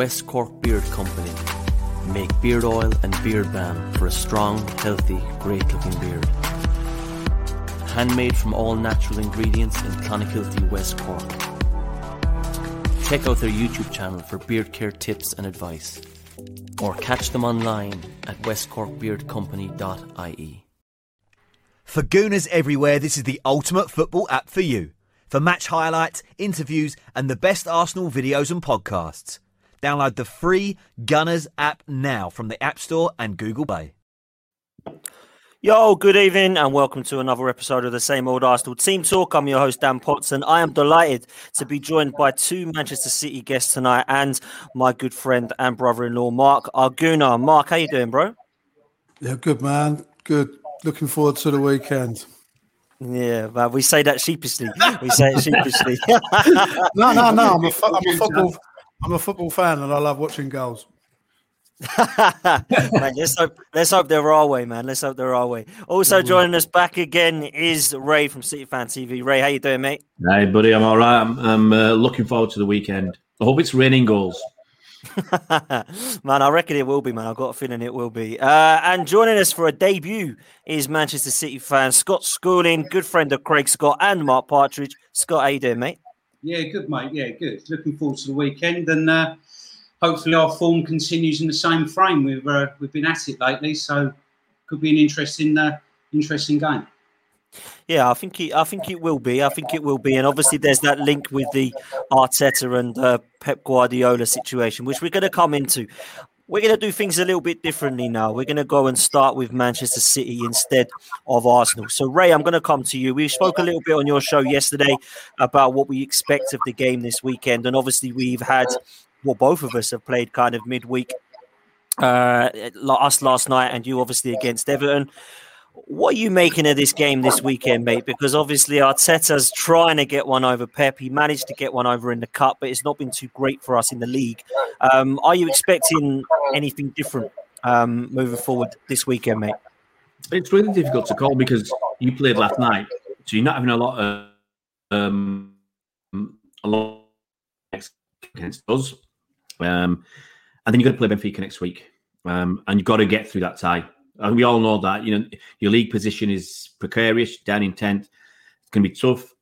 West Cork Beard Company make beard oil and beard balm for a strong, healthy, great looking beard. Handmade from all natural ingredients in Clonakilty, West Cork. Check out their YouTube channel for beard care tips and advice. Or catch them online at westcorkbeardcompany.ie. For Gooners everywhere, this is the ultimate football app for you. For match highlights, interviews, and the best Arsenal videos and podcasts. Download the free Gunners app now from the App Store and Google Play. Yo, good evening, and welcome to another episode of the Same Old Arsenal Team Talk. I'm your host, Dan Potts, and I am delighted to be joined by two Manchester City guests tonight and my good friend and brother in law, Mark Arguna. Mark, how you doing, bro? Yeah, good, man. Good. Looking forward to the weekend. Yeah, but we say that sheepishly. We say it sheepishly. no, no, no. I'm a, I'm a football. I'm a football fan and I love watching goals. man, let's hope let's hope they're our way, man. Let's hope they're our way. Also joining us back again is Ray from City Fan TV. Ray, how you doing, mate? Hey, buddy, I'm all right. I'm, I'm uh, looking forward to the weekend. I hope it's raining goals. man, I reckon it will be, man. I've got a feeling it will be. Uh, and joining us for a debut is Manchester City fan Scott Schooling, good friend of Craig Scott and Mark Partridge. Scott, how you doing, mate? Yeah, good, mate. Yeah, good. Looking forward to the weekend, and uh, hopefully our form continues in the same frame. We've uh, we've been at it lately, so could be an interesting uh, interesting game. Yeah, I think it, I think it will be. I think it will be, and obviously there's that link with the Arteta and uh, Pep Guardiola situation, which we're going to come into. We're going to do things a little bit differently now. We're going to go and start with Manchester City instead of Arsenal. So, Ray, I'm going to come to you. We spoke a little bit on your show yesterday about what we expect of the game this weekend, and obviously we've had, well, both of us have played kind of midweek. Uh, us last night, and you obviously against Everton. What are you making of this game this weekend, mate? Because obviously Arteta's trying to get one over Pep. He managed to get one over in the cup, but it's not been too great for us in the league. Um, are you expecting anything different um, moving forward this weekend, mate? It's really difficult to call because you played last night, so you're not having a lot of um, a lot against us, um, and then you've got to play Benfica next week, um, and you've got to get through that tie. And we all know that you know your league position is precarious, down in tenth. It's going to be tough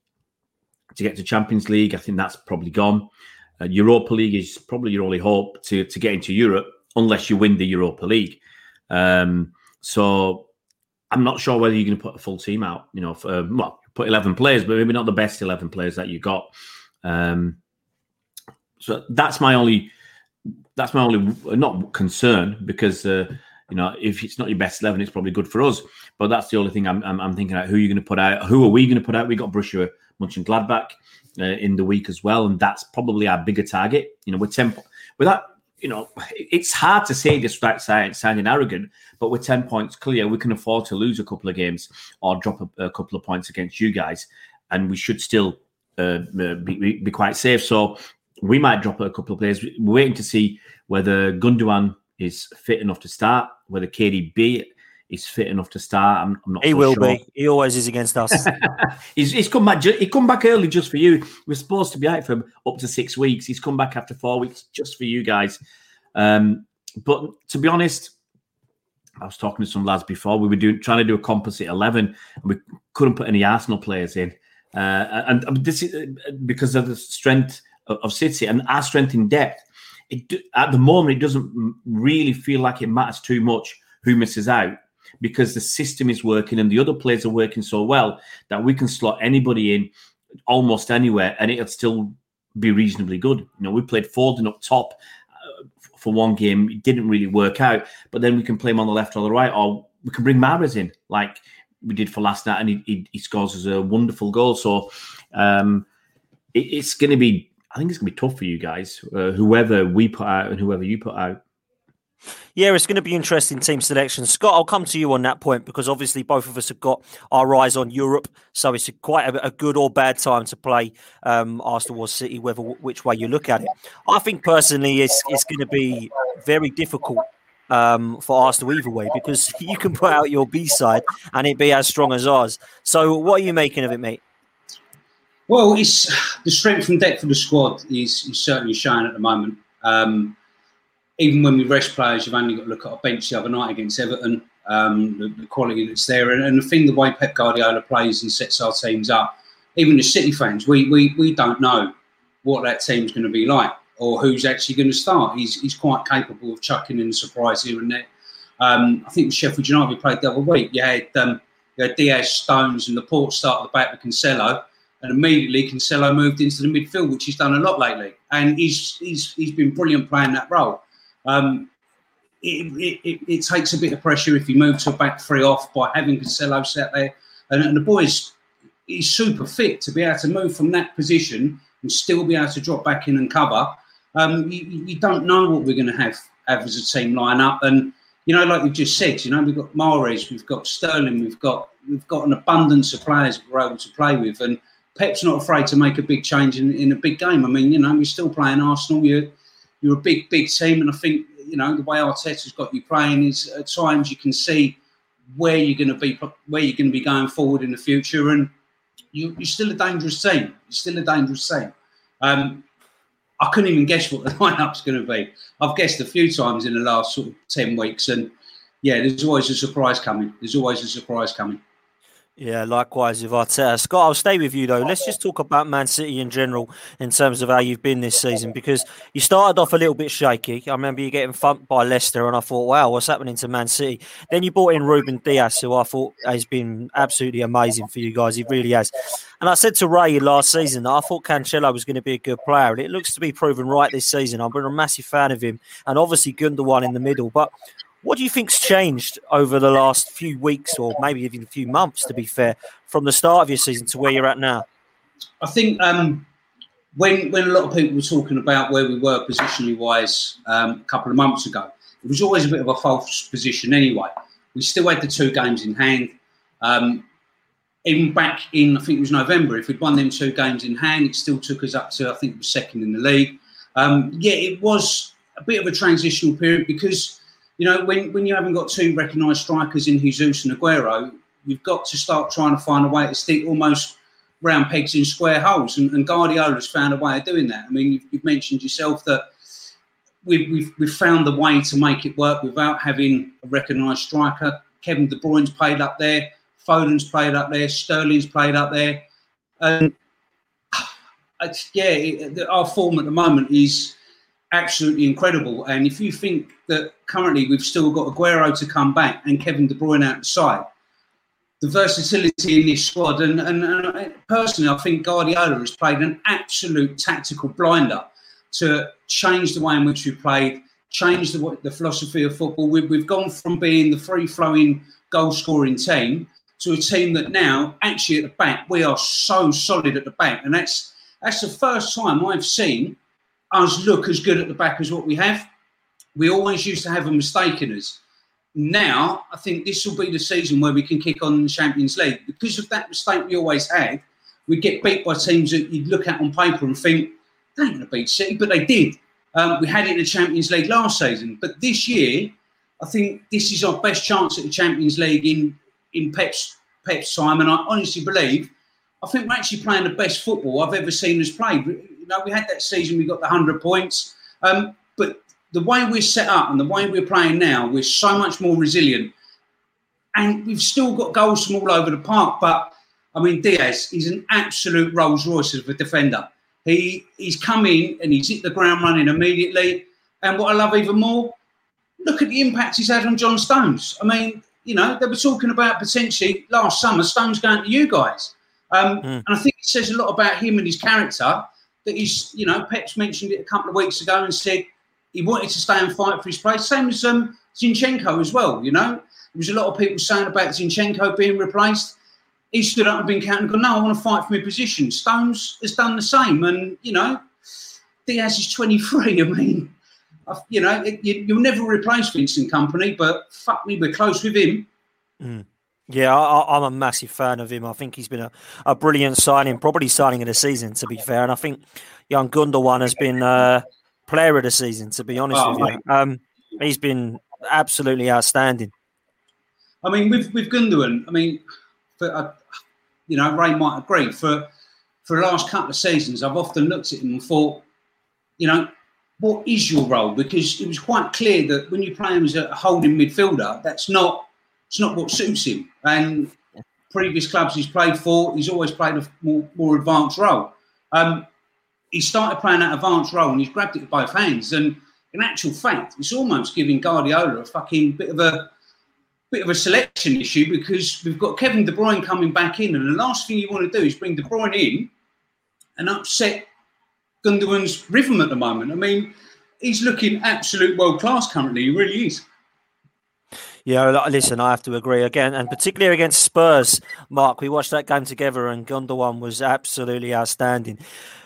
to get to Champions League. I think that's probably gone. Uh, Europa League is probably your only hope to to get into Europe. unless you win the Europa League. Um, so I'm not sure whether you're going to put a full team out. You know, for, well, put 11 players, but maybe not the best 11 players that you got. Um, so that's my only that's my only not concern because uh, you know if it's not your best 11 it's probably good for us. But that's the only thing i'm, I'm, I'm thinking about. Who are you going to put out? Who are we going to put out? We got Borussia Mönchengladbach uh, in the week as well and that's probably our bigger target. You know with 10 with that you know it's hard to say this without sounding arrogant but with 10 points clear. We can afford to lose a couple of games or drop a, a couple of points against you guys and we should still uh, be, be, quite safe. So we might drop a couple of players. We're waiting to see whether Gundogan is fit enough to start, whether KDB is fit enough to start. I'm, I'm not. He so will sure. be. He always is against us. he's, he's come back. He come back early just for you. We're supposed to be out for up to six weeks. He's come back after four weeks just for you guys. Um, but to be honest, I was talking to some lads before. We were doing trying to do a composite eleven, and we couldn't put any Arsenal players in. Uh, and, and this is uh, because of the strength of City and our strength in depth. It, at the moment, it doesn't really feel like it matters too much who misses out because the system is working and the other players are working so well that we can slot anybody in almost anywhere and it'll still be reasonably good. You know, we played Foden up top uh, for one game, it didn't really work out, but then we can play him on the left or the right, or we can bring Mahrez in like we did for last night, and he, he, he scores us a wonderful goal. So um, it, it's going to be I think it's going to be tough for you guys, uh, whoever we put out and whoever you put out. Yeah, it's going to be interesting team selection. Scott, I'll come to you on that point because obviously both of us have got our eyes on Europe, so it's a quite a, a, good or bad time to play um, Arsenal or City, whether which way you look at it. I think personally, it's it's going to be very difficult um, for Arsenal either way because you can put out your B side and it be as strong as ours. So, what are you making of it, mate? Well, it's the strength and depth of the squad is, is certainly showing at the moment. Um, even when we rest players, you've only got to look at our bench the other night against Everton, um, the, the, quality that's there, and, and the thing the way Pep Guardiola plays and sets our teams up. Even the City fans, we we, we don't know what that team's going to be like or who's actually going to start. He's he's quite capable of chucking in a surprise here and there. Um, I think Sheffield United we played the other week. You had, um, you had Dias, Stones, and Laporte start at the back with Cancelo and immediately Cancelo moved into the midfield, which he's done a lot lately, and he's he's he's been brilliant playing that role. Um, it, it, it, takes a bit of pressure if you move to a back three off by having Cancelo sat there, and, and the boys he's super fit to be able to move from that position and still be able to drop back in and cover. Um, you, you, don't know what we're going to have have as a team line up, and you know, like you just said, you know, we've got Mahrez, we've got Sterling, we've got we've got an abundance of players we're able to play with, and Pep's not afraid to make a big change in, in a big game. I mean, you know, we're still playing Arsenal. You're you're a big big team, and I think you know the way Arteta's got you playing is at times you can see where you're going to be where you're going to be going forward in the future, and you, are still a dangerous team. You're still a dangerous team. Um, I couldn't even guess what the lineup's going to be. I've guessed a few times in the last sort of ten weeks, and yeah, there's always a surprise coming. There's always a surprise coming. Yeah, likewise with Arteta. Scott, I'll stay with you though. Let's just talk about Man City in general in terms of how you've been this season because you started off a little bit shaky. I remember you getting thumped by Leicester, and I thought, wow, what's happening to Man City? Then you brought in Ruben Dias, who I thought has been absolutely amazing for you guys. He really has. And I said to Ray last season that I thought Cancelo was going to be a good player, and it looks to be proven right this season. I've been a massive fan of him, and obviously Gundogan in the middle, but what do you think's changed over the last few weeks, or maybe even a few months, to be fair, from the start of your season to where you're at now? I think um, when when a lot of people were talking about where we were positionally wise um, a couple of months ago, it was always a bit of a false position anyway. We still had the two games in hand. Um, even back in, I think it was November, if we'd won them two games in hand, it still took us up to, I think it was second in the league. Um, yeah, it was a bit of a transitional period because you know, when, when you haven't got two recognised strikers in Jesus and Aguero, you've got to start trying to find a way to stick almost round pegs in square holes. And, and Guardiola's found a way of doing that. I mean, you've, you've mentioned yourself that we've, we've, we've found the way to make it work without having a recognised striker. Kevin De Bruyne's played up there, Foden's played up there, Sterling's played up there. And yeah, our form at the moment is absolutely incredible. And if you think that currently we've still got Aguero to come back and Kevin De Bruyne outside, the versatility in this squad, and, and, and personally, I think Guardiola has played an absolute tactical blinder to change the way in which we played, change the, the philosophy of football. We've, we've gone from being the free flowing goal scoring team to a team that now, actually, at the back, we are so solid at the back. And that's, that's the first time I've seen us look as good at the back as what we have. We always used to have a mistake in us. Now, I think this will be the season where we can kick on in the Champions League. Because of that mistake we always had, we get beat by teams that you'd look at on paper and think, they ain't going to beat City, but they did. Um, we had it in the Champions League last season. But this year, I think this is our best chance at the Champions League in, in Pep's, Pep's time. And I honestly believe, I think we're actually playing the best football I've ever seen us play. Know, we had that season, we got the 100 points. Um, but the way we're set up and the way we're playing now, we're so much more resilient. And we've still got goals from all over the park. But I mean, Dias is an absolute Rolls Royce of a defender. He he's come in and he's hit the ground running immediately. And what I love even more, look at the impact he's had on John Stones. I mean, you know, they were talking about potentially last summer Stones going to you guys. Um, mm. And I think it says a lot about him and his character that he's, you know, Pep's mentioned it a couple of weeks ago and said he wanted to stay and fight for his place. Same as um, Zinchenko as well. You know, there was a lot of people saying about Zinchenko being replaced. He stood up and been counting and gone, no, I want to fight for my position. Stones has done the same. And, you know, Dias is 23. I mean, you know, you, will never replace Vincent Kompany, but fuck me, we're close with him. Mm. Yeah, I, am a massive fan of him. I think he's been a, a brilliant signing, probably signing of the season, to be fair. And I think young Gundogan has been uh, player of the season, to be honest oh, with you. Um, he's been absolutely outstanding. I mean, with with Gundogan, I mean, for, uh, you know, Ray might agree. For for the last couple of seasons, I've often looked at him and thought, you know, what is your role? Because it was quite clear that when you play him as a holding midfielder, that's not it's not what suits him. And previous clubs he's played for, he's always played a more, more advanced role. Um, he started playing that advanced role and he's grabbed it with both hands. And in actual fact, it's almost giving Guardiola a fucking bit of a bit of a selection issue because we've got Kevin De Bruyne coming back in, and the last thing you want to do is bring De Bruyne in and upset Gundogan's rhythm at the moment. I mean, he's looking absolute world class currently. He really is. Yeah, listen, I have to agree again, and particularly against Spurs, Mark. We watched that game together, and Gundogan was absolutely outstanding.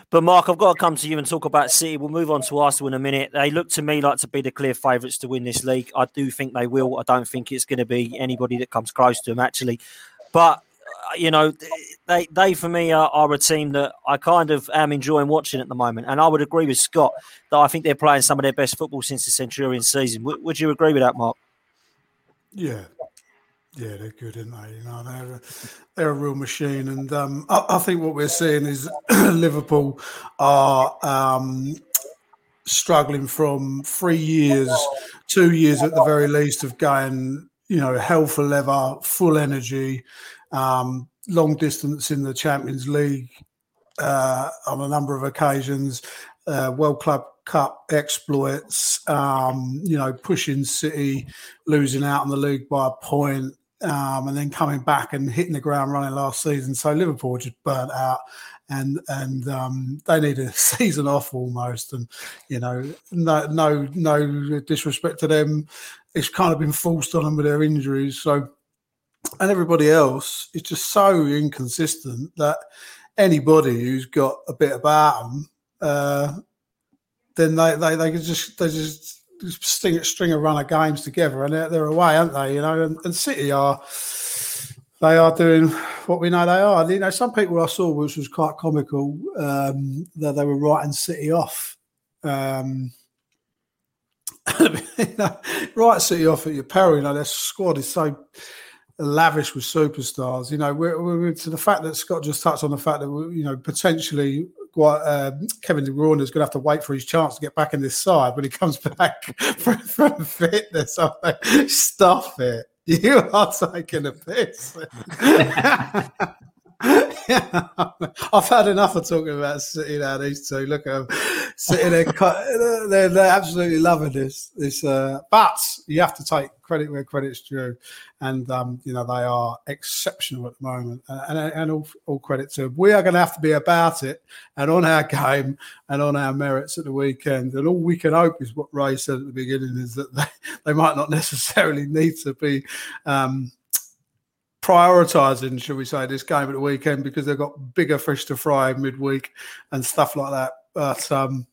But Mark, I've got to come to you and talk about City. We'll move on to Arsenal in a minute. They look to me like to be the clear favourites to win this league. I do think they will. I don't think it's going to be anybody that comes close to them, actually. But uh, you know, they they for me are, are, a team that I kind of am enjoying watching at the moment. And I would agree with Scott that I think they're playing some of their best football since the Centurion season. W- would you agree with that, Mark? Yeah, yeah, they're good, aren't they? You know, they're a, they're a real machine, and um, I, I, think what we're seeing is Liverpool are um, struggling from three years, two years at the very least, of going, you know, hell for leather, full energy, um, long distance in the Champions League uh, on a number of occasions, uh, World Club Cup exploits, um, you know, pushing City, losing out on the league by a point, um, and then coming back and hitting the ground running last season. So Liverpool just burnt out, and and um, they need a season off almost. And you know, no no no disrespect to them, it's kind of been forced on them with their injuries. So and everybody else is just so inconsistent that anybody who's got a bit about them. Uh, then they they, they just they just string, string a run of games together and they're, they're away, aren't they? You know, and, and, City are they are doing what we know they are. You know, some people I saw which was quite comical um, that they were writing City off. Um, right City off at your peril. You know, their squad is so lavish with superstars. You know, we're, we're, to the fact that Scott just touched on the fact that you know potentially uh, Kevin De Bruyne is going to have to wait for his chance to get back in this side when he comes back from, from fitness. I'm like, Stuff it. You are taking a piss. I've had enough of talking about City now. These two, look at them sitting there. They're, they're absolutely loving this. This, uh, but you have to take credit where credit's due, and um, you know they are exceptional at the moment. And, and, and all, all credit to them. We are going to have to be about it and on our game and on our merits at the weekend. And all we can hope is what Ray said at the beginning is that they, they might not necessarily need to be. Um, prioritizing, should we say, this game at the weekend because they've got bigger fish to fry midweek and stuff like that. But um,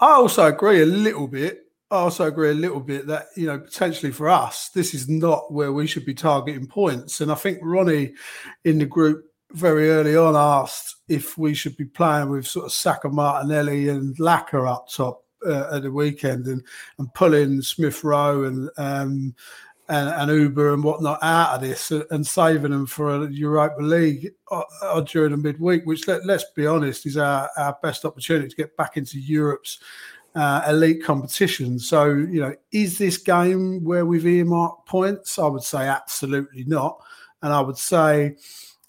I also agree a little bit. I also agree a little bit that you know potentially for us this is not where we should be targeting points. And I think Ronnie in the group very early on asked if we should be playing with sort of Saka, Martinelli, and Laca up top uh, at the weekend and and pulling Smith Rowe and um, and, and, Auba and whatnot out of this and saving them for a Europa League uh, uh, during the midweek, which let, us be honest is our, our best opportunity to get back into Europe's uh, elite competition. So, you know, is this game where we've earmarked points? I would say absolutely not. And I would say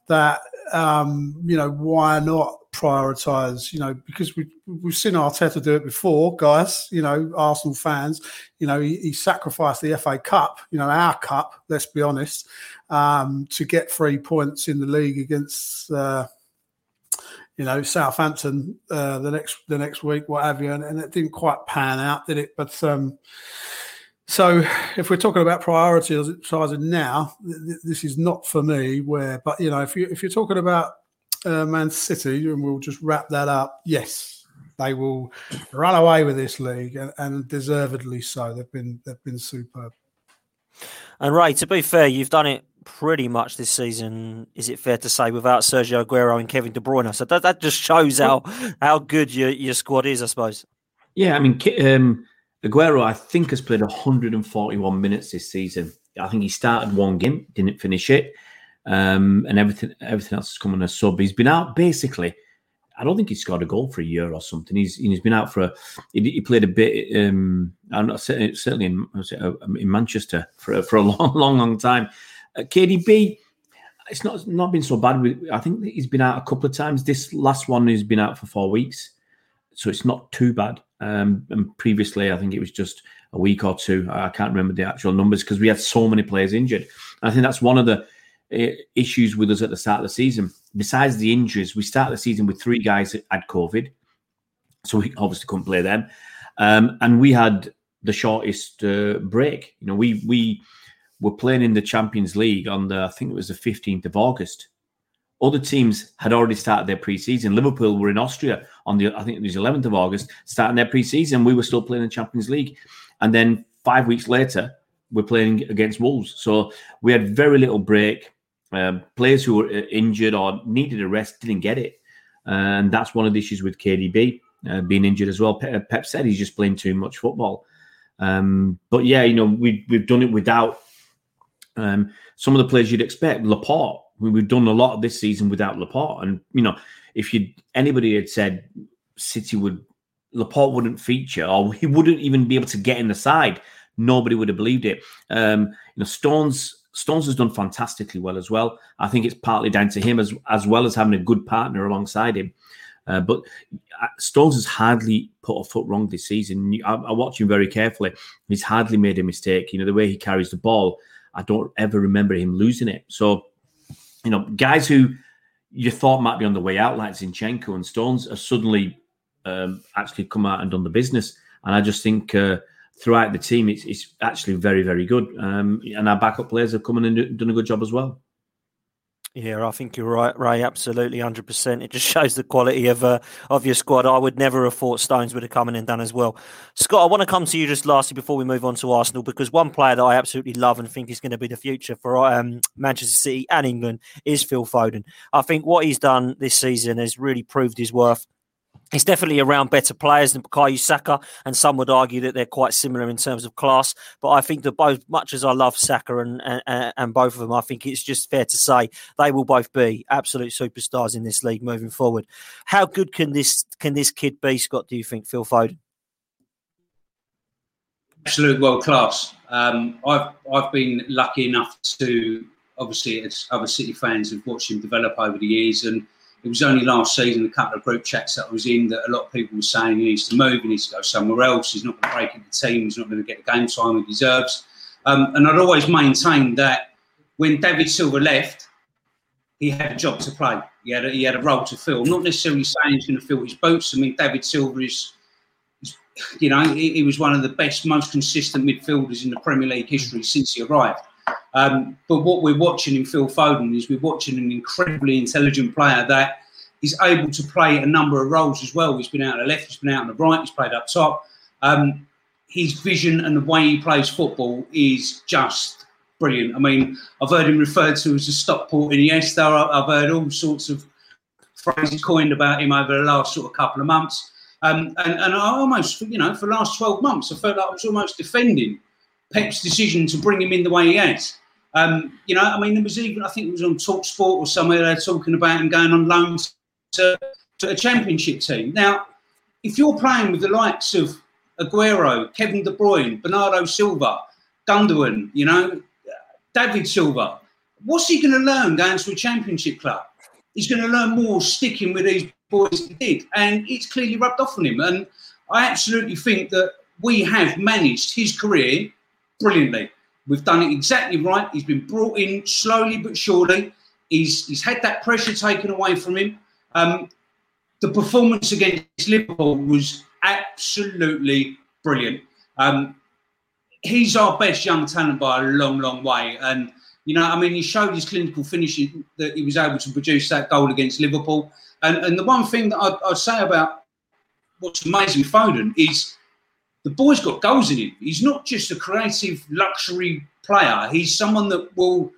that, um, you know, why not prioritise, you know, because we, we've seen Arteta do it before, guys, you know, Arsenal fans, you know, he, he sacrificed the FA Cup, you know, our cup, let's be honest, um, to get three points in the league against, uh, you know, Southampton uh, the next the next week, what have you, and, and, it didn't quite pan out, did it? But um, so if we're talking about prioritising now, this is not for me. Where, but you know, if you if you're talking about uh, Man City, and we'll just wrap that up. Yes, they will run away with this league, and, and deservedly so. They've been they've been superb. And Ray, to be fair, you've done it pretty much this season. Is it fair to say without Sergio Aguero and Kevin De Bruyne? So that, that just shows how how good your your squad is, I suppose. Yeah, I mean, um, Aguero, I think has played 141 minutes this season. I think he started one game, didn't finish it um, and everything everything else has come on a sub. He's been out basically. I don't think he's scored a goal for a year or something. He's he's been out for a. He, he played a bit. Um, not certainly in uh, in Manchester for for a long long long time. Uh, KDB, it's not not been so bad. I think he's been out a couple of times. This last one he's been out for four weeks, so it's not too bad. Um, and previously, I think it was just a week or two. I can't remember the actual numbers because we had so many players injured. And I think that's one of the issues with us at the start of the season. Besides the injuries, we started the season with three guys that had COVID, so we obviously couldn't play them, um, and we had the shortest uh, break. You know, we we were playing in the Champions League on the I think it was the fifteenth of August. Other teams had already started their pre-season. Liverpool were in Austria on the I think it was 11th of August, starting their pre-season. We were still playing in the Champions League, and then five weeks later, we're playing against Wolves. So we had very little break. Um, players who were uh, injured or needed a rest didn't get it, and that's one of the issues with KDB uh, being injured as well. Pep, Pep, said he's just playing too much football. Um, but yeah, you know we we've done it without um, some of the players you'd expect. Laporte, we've done a lot of this season without Laporte, and you know if you anybody had said City would Laporte wouldn't feature or he wouldn't even be able to get in the side, nobody would have believed it. Um, you know Stones Stones has done fantastically well as well. I think it's partly down to him as as well as having a good partner alongside him. Uh, but uh, Stones has hardly put a foot wrong this season. I, I watch him very carefully. He's hardly made a mistake. You know the way he carries the ball. I don't ever remember him losing it. So, you know, guys who you thought might be on the way out, like Zinchenko and Stones, have suddenly um, actually come out and done the business. And I just think uh, throughout the team, it's, it's actually very, very good. Um, and our backup players have come in and done a good job as well. Yeah, I think you're right, Ray. Absolutely, hundred percent. It just shows the quality of uh, of your squad. I would never have thought Stones would have come in and done as well. Scott, I want to come to you just lastly before we move on to Arsenal because one player that I absolutely love and think is going to be the future for um, Manchester City and England is Phil Foden. I think what he's done this season has really proved his worth He's definitely around better players than Bukayo Saka, and some would argue that they're quite similar in terms of class. But I think that both, much as I love Saka and, and, and both of them, I think it's just fair to say they will both be absolute superstars in this league moving forward. How good can this can this kid be, Scott? Do you think, Phil Foden? Absolute world class. Um, I've I've been lucky enough to obviously, as other City fans have watched him develop over the years, and it was only last season, a couple of group chats that I was in, that a lot of people were saying he needs to move, he needs to go somewhere else. He's not going to break into the team. He's not going to get the game time he deserves. Um, and I'd always maintained that when David Silva left, he had a job to play. He had a, he had a role to fill. Not necessarily saying he's going to fill his boots. I mean, David Silva is, is you know, he, he, was one of the best, most consistent midfielders in the Premier League history since he arrived. Um, but what we're watching in Phil Foden is we're watching an incredibly intelligent player that is able to play a number of roles as well. He's been out on the left, he's been out on the right, he's played up top. Um, his vision and the way he plays football is just brilliant. I mean, I've heard him referred to as a Stockport Iniesta. I've heard all sorts of phrases coined about him over the last sort of couple of months. Um, and, and I almost, you know, for the last 12 months, I felt like I was almost defending Pep's decision to bring him in the way he has. Um, you know, I mean, there was even, I think it was on Talk Sport or somewhere, they're talking about him going on loan to, to a championship team. Now, if you're playing with the likes of Aguero, Kevin De Bruyne, Bernardo Silva, Gundogan, you know, David Silva, what's he going to learn going to a championship club? He's going to learn more sticking with these boys he did, and it's clearly rubbed off on him. And I absolutely think that we have managed his career brilliantly. We've done it exactly right. He's been brought in slowly but surely. He's he's had that pressure taken away from him. Um, the performance against Liverpool was absolutely brilliant. Um, he's our best young talent by a long, long way. And, you know, I mean, he showed his clinical finishing that he was able to produce that goal against Liverpool. And, and the one thing that I'd, I'd say about what's amazing Foden is the boy's got goals in him. He's not just a creative luxury player. He's someone that will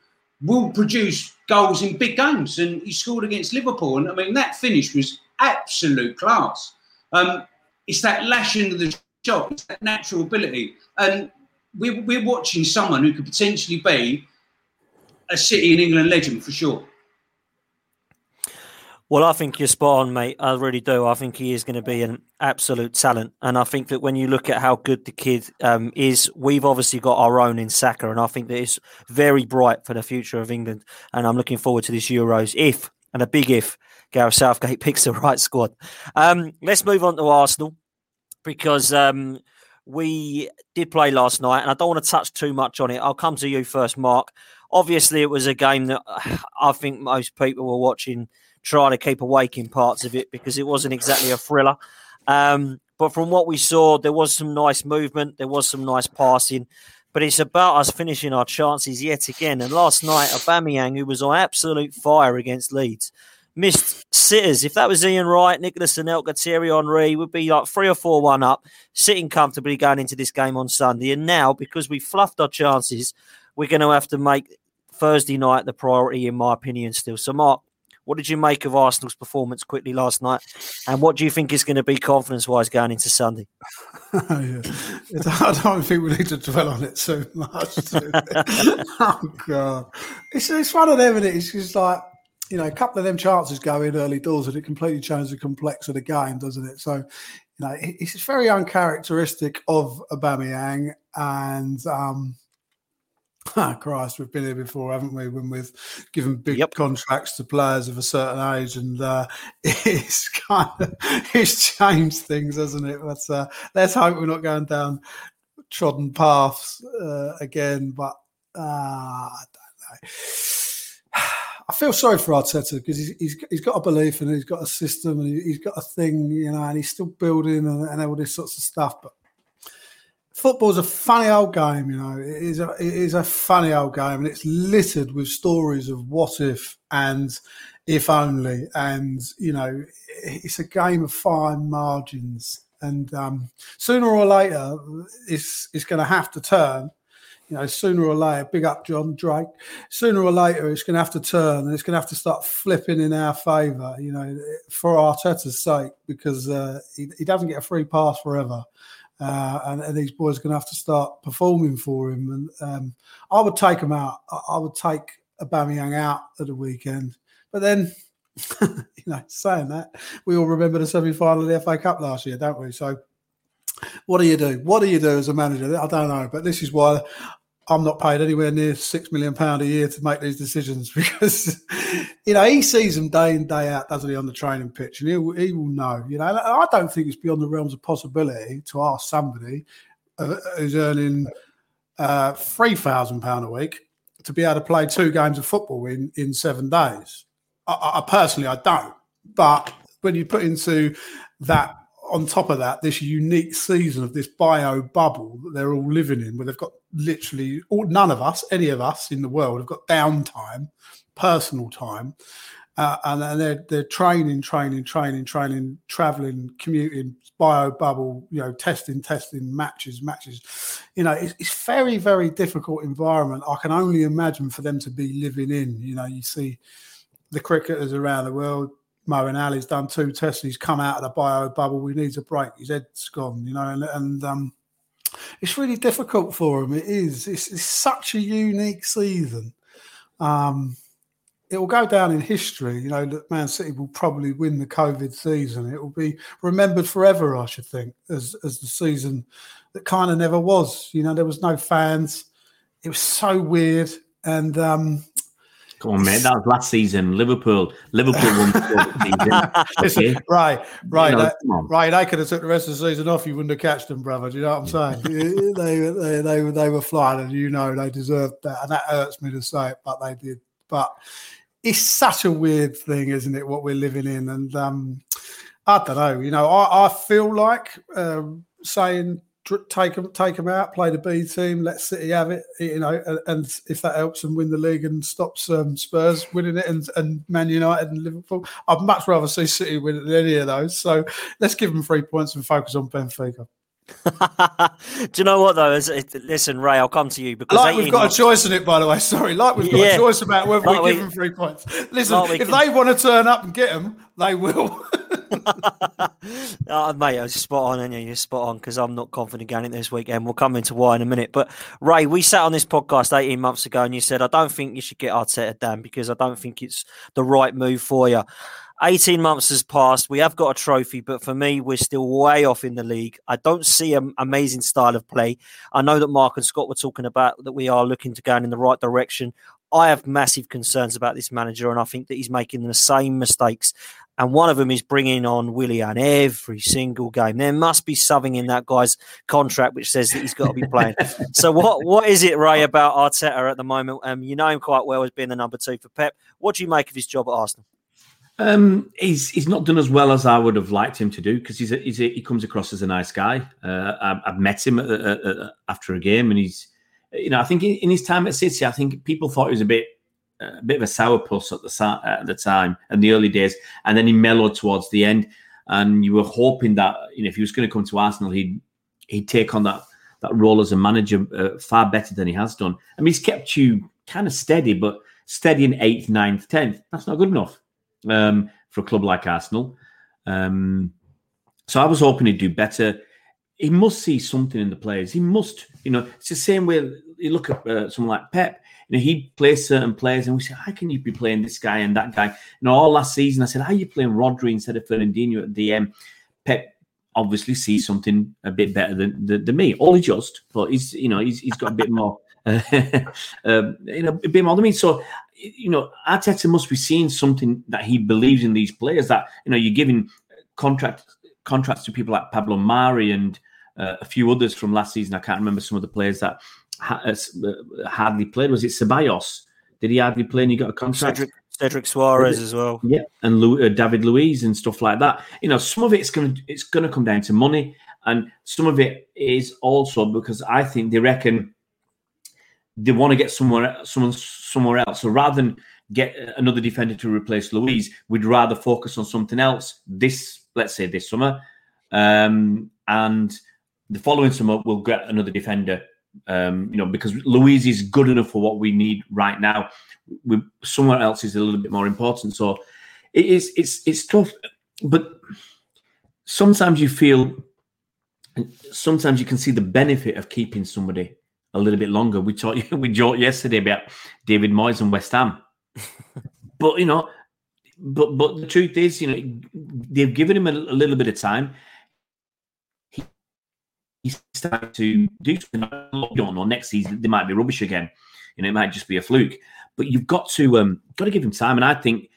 will produce goals in big games. And he scored against Liverpool. And I mean, that finish was absolute class. Um, it's that lashing of the shot, it's that natural ability. And we're, we're watching someone who could potentially be a City and England legend for sure. Well, I think you're spot on, mate. I really do. I think he is going to be an absolute talent, and I think that when you look at how good the kid um, is, we've obviously got our own in Saka, and I think that it's very bright for the future of England. And I'm looking forward to this Euros, if and a big if Gareth Southgate picks the right squad. Um, let's move on to Arsenal because um, we did play last night, and I don't want to touch too much on it. I'll come to you first, Mark. Obviously, it was a game that I think most people were watching, trying to keep awake in parts of it because it wasn't exactly a thriller. Um, but from what we saw, there was some nice movement, there was some nice passing. But it's about us finishing our chances yet again. And last night, Aubameyang, who was on absolute fire against Leeds, missed sitters. If that was Ian Wright, Nicholas Anelka, Thierry Henry, would be like three or four one up, sitting comfortably going into this game on Sunday. And now, because we fluffed our chances, we're going to have to make Thursday night the priority, in my opinion, still. So, Mark, what did you make of Arsenal's performance quickly last night? And what do you think is going to be confidence wise going into Sunday? I don't think we need to dwell on it so much. oh, God. It's, it's one of them, and it? it's just like, you know, a couple of them chances go in early doors and it completely changes the complex of the game, doesn't it? So, you know, it's very uncharacteristic of Aubameyang and um, Oh, Christ, we've been here before, haven't we? When we've given big yep. contracts to players of a certain age, and uh, it's kind of it's changed things, hasn't it? But uh, let's hope we're not going down trodden paths uh, again. But uh, I don't know. I feel sorry for Arteta because he's, he's, he's got a belief and he's got a system and he's got a thing, you know, and he's still building and, and all this sorts of stuff. But football's a funny old game, you know. It is a it is a funny old game, and it's littered with stories of what if and if only, and you know, it's a game of fine margins. And um, sooner or later, it's it's going to have to turn you know, sooner or later, big up John Drake, sooner or later it's going to have to turn and it's going to have to start flipping in our favour, you know, for Arteta's sake, because uh, he, he, doesn't get a free pass forever. Uh, and, and, these boys are going to have to start performing for him. And um, I would take him out. I, I would take Aubameyang out at the weekend. But then, you know, saying that, we all remember the semi-final of the FA Cup last year, don't we? So what do you do? What do you do as a manager? I don't know. But this is why I'm not paid anywhere near six million pound a year to make these decisions because you know he sees them day in day out, doesn't he, on the training pitch, and he will, he will know. You know, and I don't think it's beyond the realms of possibility to ask somebody uh, who's earning uh, three thousand pound a week to be able to play two games of football in in seven days. I, I personally, I don't, but when you put into that on top of that, this unique season of this bio bubble that they're all living in, where they've got literally all, none of us, any of us in the world, have got downtime, personal time, uh, and, and they're they're training, training, training, training, traveling, commuting, bio bubble, you know, testing, testing, matches, matches. You know, it's, it's very, very difficult environment. I can only imagine for them to be living in. You know, you see the cricketers around the world Moeen Ali's done two tests. He's come out of the bio bubble. He needs a break. His head's gone, you know, and, and um, it's really difficult for him. It is. It's, it's such a unique season. Um, it will go down in history. You know that Man City will probably win the COVID season. It will be remembered forever, I should think, as as the season that kind of never was. You know, there was no fans. It was so weird, and um, Come on, mate. That was last season. Liverpool. Liverpool won the season. Okay. right, right, you know, right. They could have took the rest of the season off. You wouldn't have catched them, brother. Do you know what I'm saying? they, they, they, they were flying, and you know they deserved that. And that hurts me to say it, but they did. But it's such a weird thing, isn't it? What we're living in, and um, I don't know. You know, I, I feel like um, saying take them, take them out, play the B team, let City have it, you know, and, and if that helps them win the league and stops um, Spurs winning it and, and Man United and Liverpool, I'd much rather see City win it than any of those. So let's give them three points and focus on Benfica. Do you know what though? Listen, Ray, I'll come to you because like we've got months... a choice in it. By the way, sorry, like we've got yeah. a choice about whether like we give them three points. Listen, like if can... they want to turn up and get them, they will. oh, mate, I was spot on, and you're spot on because I'm not confident going into this weekend. We'll come into why in a minute. But Ray, we sat on this podcast 18 months ago, and you said I don't think you should get Arteta down because I don't think it's the right move for you. 18 months has passed. We have got a trophy, but for me, we're still way off in the league. I don't see an amazing style of play. I know that Mark and Scott were talking about that we are looking to go in the right direction. I have massive concerns about this manager, and I think that he's making the same mistakes. And one of them is bringing on Willian every single game. There must be something in that guy's contract which says that he's got to be playing. so, what what is it, Ray, about Arteta at the moment? Um, you know him quite well as being the number two for Pep. What do you make of his job at Arsenal? Um, he's he's not done as well as I would have liked him to do because he's, a, he's a, he comes across as a nice guy. Uh, I, have met him after a game, and he's you know I think in, in, his time at City, I think people thought he was a bit a bit of a sourpuss at the at the time in the early days, and then he mellowed towards the end. And you were hoping that you know if he was going to come to Arsenal, he'd he'd take on that that role as a manager uh, far better than he has done. I mean, he's kept you kind of steady, but steady in eighth, ninth, tenth. That's not good enough um, for a club like Arsenal. Um, so I was hoping he'd do better. He must see something in the players. He must, you know, it's the same way you look at uh, someone like Pep. You know, he plays certain players, and we say, "How can you be playing this guy and that guy?" Know, all last season I said, "How are you playing Rodri instead of Fernandinho at DM?" Pep obviously sees something a bit better than, than, than me. Only just, but he's you know he's he's got a bit more. Uh, you know, a bit more than me. So you know, Arteta must be seeing something that he believes in these players. That you know, you're giving contract contracts to people like Pablo Mari and uh, a few others from last season. I can't remember some of the players that hardly played. Was it Ceballos? Did he hardly play and he got a contract? Cedric, Cedric Soares as well. Yeah, and Lu- uh, David Luiz and stuff like that. You know, some of it's going to it's going to come down to money, and some of it is also because I think they reckon they want to get somewhere someone somewhere else. So rather than get another defender to replace Luiz, we'd rather focus on something else. This, let's say, this summer, um, and the following summer we'll get another defender. Um, you know, because Luiz is good enough for what we need right now. We, somewhere else is a little bit more important. So it is. It's it's tough, but sometimes you feel. Sometimes you can see the benefit of keeping somebody a little bit longer. We talked we joked yesterday about David Moyes and West Ham, but you know, but but the truth is, you know, they've given him a, a little bit of time. He, he's starting to do something. I don't. Next season, they might be rubbish again. You know, it might just be a fluke. But you've got to um, got to give him time. And I think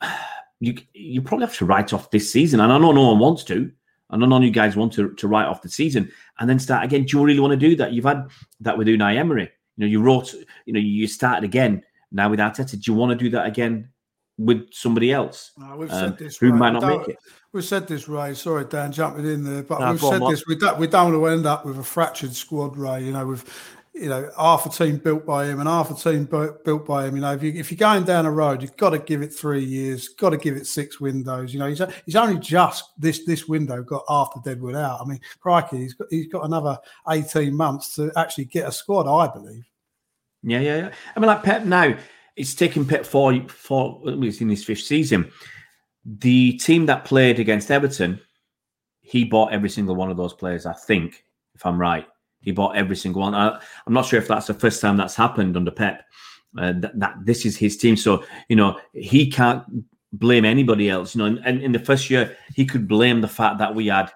you you probably have to write off this season. And I know no one wants to. And none of you guys want to, to write off the season and then start again. Do you really want to do that? You've had that with Unai Emery. You know, you wrote, you know, you started again now with Arteta. Do you want to do that again with somebody else No, we've um, said this. who Ray. might not make it? We've said this, Ray. Sorry, Dan, jumping in there, but No, we've go on, said this. We don't, we don't want to end up with a fractured squad, Ray. You know, with you know half a team built by him and half a team built by him. You know, if you if you're going down a road, you've got to give it three years. Got to give it six windows. You know, he's he's only just this this window got after Deadwood out. I mean, crikey, he's got he's got another eighteen months to actually get a squad. I believe. Yeah, yeah, yeah. I mean, like Pep now, it's taken Pep four, four, well, he's in his fifth season. The team that played against Everton, he bought every single one of those players, I think, if I'm right. He bought every single one. I, I'm not sure if that's the first time that's happened under Pep. Uh, that, that this is his team, so you know he can't blame anybody else. You know, and, in the first year, he could blame the fact that we had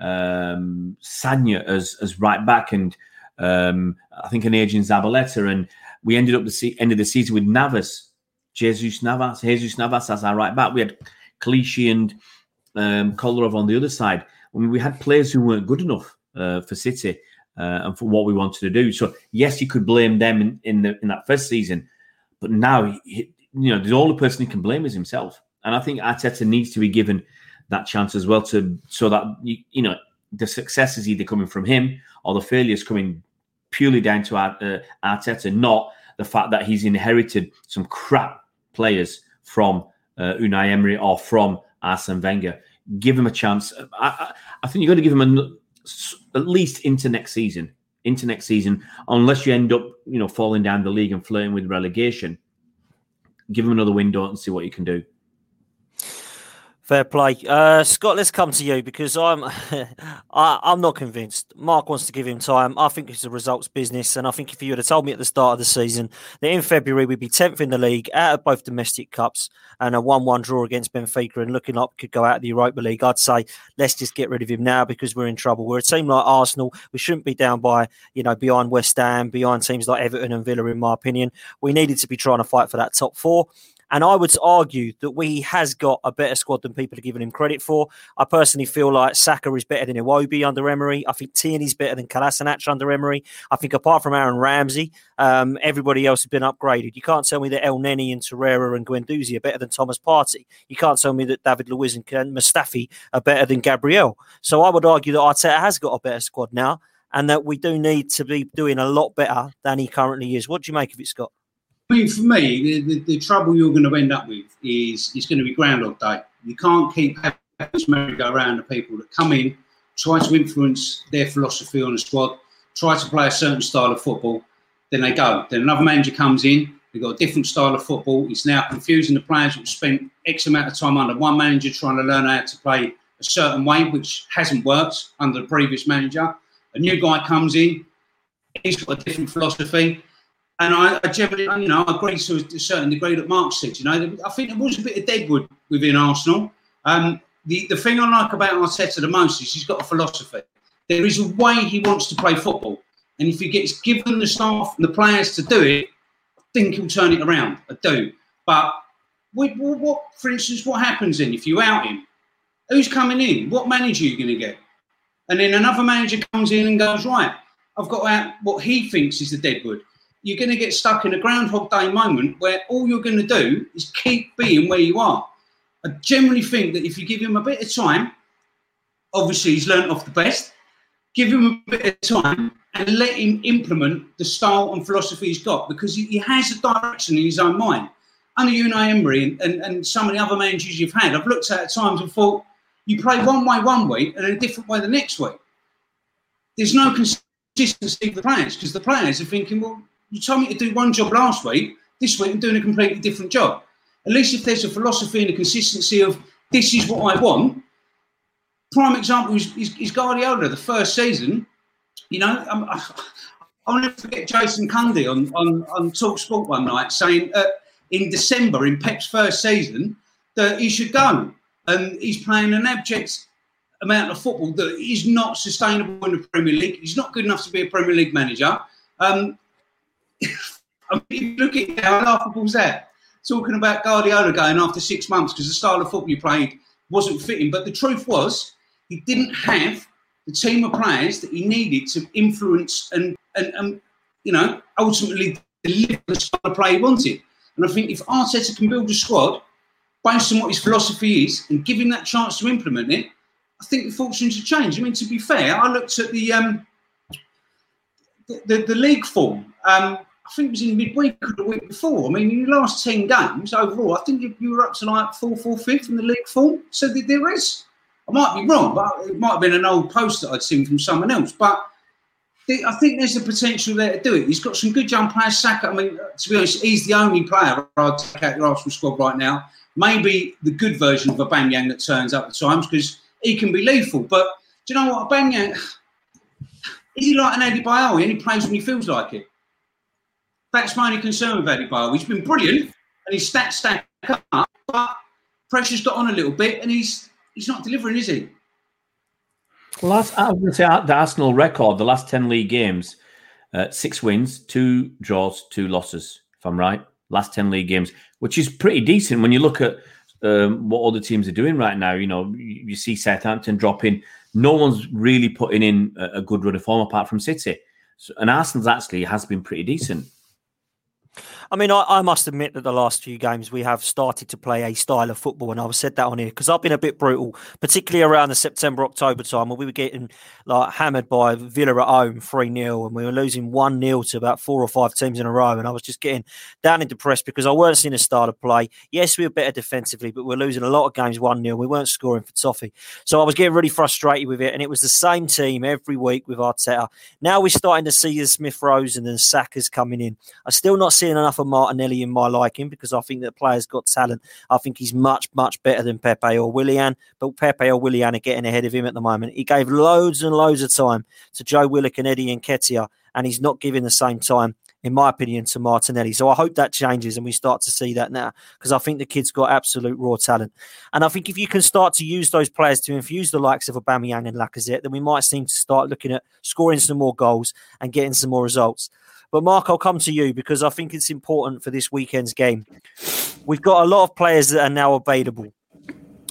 um, Sagna as as right back, and um, I think an aging Zabaleta, and we ended up the se- end of the season with Navas, Jesus Navas, Jesus Navas as our right back. We had Clichy and um, Kolarov on the other side. I mean, we had players who weren't good enough uh, for City uh, and for what we wanted to do. So yes, you could blame them in, in the in that first season, but now you know the only person he can blame is himself. And I think Arteta needs to be given that chance as well to so that you, you know the success is either coming from him or the failure is coming purely down to uh, Arteta, not the fact that he's inherited some crap players from uh, Unai Emery or from Arsene Wenger. Give him a chance. I, I, I think you've got to give him an, at least into next season. Into next season, unless you end up, you know, falling down the league and flirting with relegation. Give him another window and see what you can do. Fair play, uh, Scott. Let's come to you because I'm, I, I'm not convinced. Mark wants to give him time. I think it's a results business, and I think if you had told me at the start of the season that in February we'd be tenth in the league, out of both domestic cups, and a one-one draw against Benfica, and looking up could go out of the Europa League, I'd say let's just get rid of him now because we're in trouble. We're a team like Arsenal. We shouldn't be down by you know behind West Ham, behind teams like Everton and Villa. In my opinion, we needed to be trying to fight for that top four. And I would argue that we has got a better squad than people are giving him credit for. I personally feel like Saka is better than Iwobi under Emery. I think Tierney's better than Kolasinac under Emery. I think apart from Aaron Ramsey, um, everybody else has been upgraded. You can't tell me that Elneny and Torreira and Guendouzi are better than Thomas Partey. You can't tell me that David Luiz and Mustafi are better than Gabriel. So I would argue that Arteta has got a better squad now and that we do need to be doing a lot better than he currently is. What do you make of it, Scott? I mean, for me, the, the, the trouble you're going to end up with is it's going to be Groundhog Day. You can't keep having this merry-go-round of people that come in, try to influence their philosophy on the squad, try to play a certain style of football, then they go. Then another manager comes in, they've got a different style of football. It's now confusing the players who've spent X amount of time under one manager trying to learn how to play a certain way, which hasn't worked under the previous manager. A new guy comes in, he's got a different philosophy. And I, I generally, you know, I agree to a certain degree that Mark said. You know, I think there was a bit of deadwood within Arsenal. Um, the the thing I like about Arteta the most is he's got a philosophy. There is a way he wants to play football, and if he gets given the staff and the players to do it, I think he'll turn it around. I do. But what, what for instance, what happens then if you out him? Who's coming in? What manager are you going to get? And then another manager comes in and goes, right, I've got out what he thinks is the deadwood you're going to get stuck in a Groundhog Day moment where all you're going to do is keep being where you are. I generally think that if you give him a bit of time, obviously he's learnt off the best, give him a bit of time and let him implement the style and philosophy he's got because he, has a direction in his own mind. Under Unai Emery and, and, and some of the other managers you've had, I've looked at at times and thought, you play one way one week and a different way the next week. There's no consistency for the players because the players are thinking, well, you told me to do one job last week. This week I'm doing a completely different job. At least if there's a philosophy and a consistency of this is what I want. Prime example is, is, is Guardiola. The first season, you know, um, I'll never forget Jason Cundy on on on Talk Sport one night saying uh, in December in Pep's first season that he should go, and he's playing an abject amount of football that is not sustainable in the Premier League. He's not good enough to be a Premier League manager. Um, I mean, look at how laughable is that? Talking about Guardiola going after six months because the style of football he played wasn't fitting. But the truth was, he didn't have the team of players that he needed to influence and, and, and you know, ultimately deliver the style of play he wanted. And I think if Arteta can build a squad based on what his philosophy is and give him that chance to implement it, I think the fortunes have changed. I mean, to be fair, I looked at the um, the, the league form. Um, I think it was in midweek or the week before. I mean, in the last 10 games overall, I think you were up to like fourth or fifth in the league form. So there is, I might be wrong, but it might have been an old post that I'd seen from someone else. But I think there's the potential there to do it. He's got some good young players. Saka, I mean, to be honest, he's the only player I'd take out your Arsenal squad right now. Maybe the good version of Aubameyang that turns up at times because he can be lethal. But do you know what? Aubameyang, is he like an Eddie and he plays when he feels like it? That's my only concern with Adebayor. He's been brilliant and his stats stack up, but pressure's got on a little bit and he's he's not delivering, is he? Last, I was going to say the Arsenal record, the last 10 league games, uh, six wins, two draws, two losses, if I'm right. Last 10 league games, which is pretty decent when you look at um, what other teams are doing right now. You know, you, you see Southampton dropping. No one's really putting in a, a good run of form apart from City. So, and Arsenal's actually has been pretty decent. I mean, I, I, must admit that the last few games we have started to play a style of football, and I've said that on here because I've been a bit brutal, particularly around the September October time when we were getting like hammered by Villa at home three 0 and we were losing one 0 to about four or five teams in a row, and I was just getting down and depressed because I weren't seeing a style of play. Yes, we were better defensively, but we we're losing a lot of games one 0 We weren't scoring for toffee, so I was getting really frustrated with it, and it was the same team every week with Arteta. Now we're starting to see the Smith Rowe and then Saka's coming in. I'm still not seeing enough of Martinelli in my liking because I think that player's got talent. I think he's much, much better than Pepe or Willian, but Pepe or Willian are getting ahead of him at the moment. He gave loads and loads of time to Joe Willock and Eddie Nketiah, and he's not giving the same time in my opinion, to Martinelli. So I hope that changes and we start to see that now because I think the kid's got absolute raw talent. And I think if you can start to use those players to infuse the likes of Aubameyang and Lacazette, then we might seem to start looking at scoring some more goals and getting some more results. But Mark, I'll come to you because I think it's important for this weekend's game. We've got a lot of players that are now available.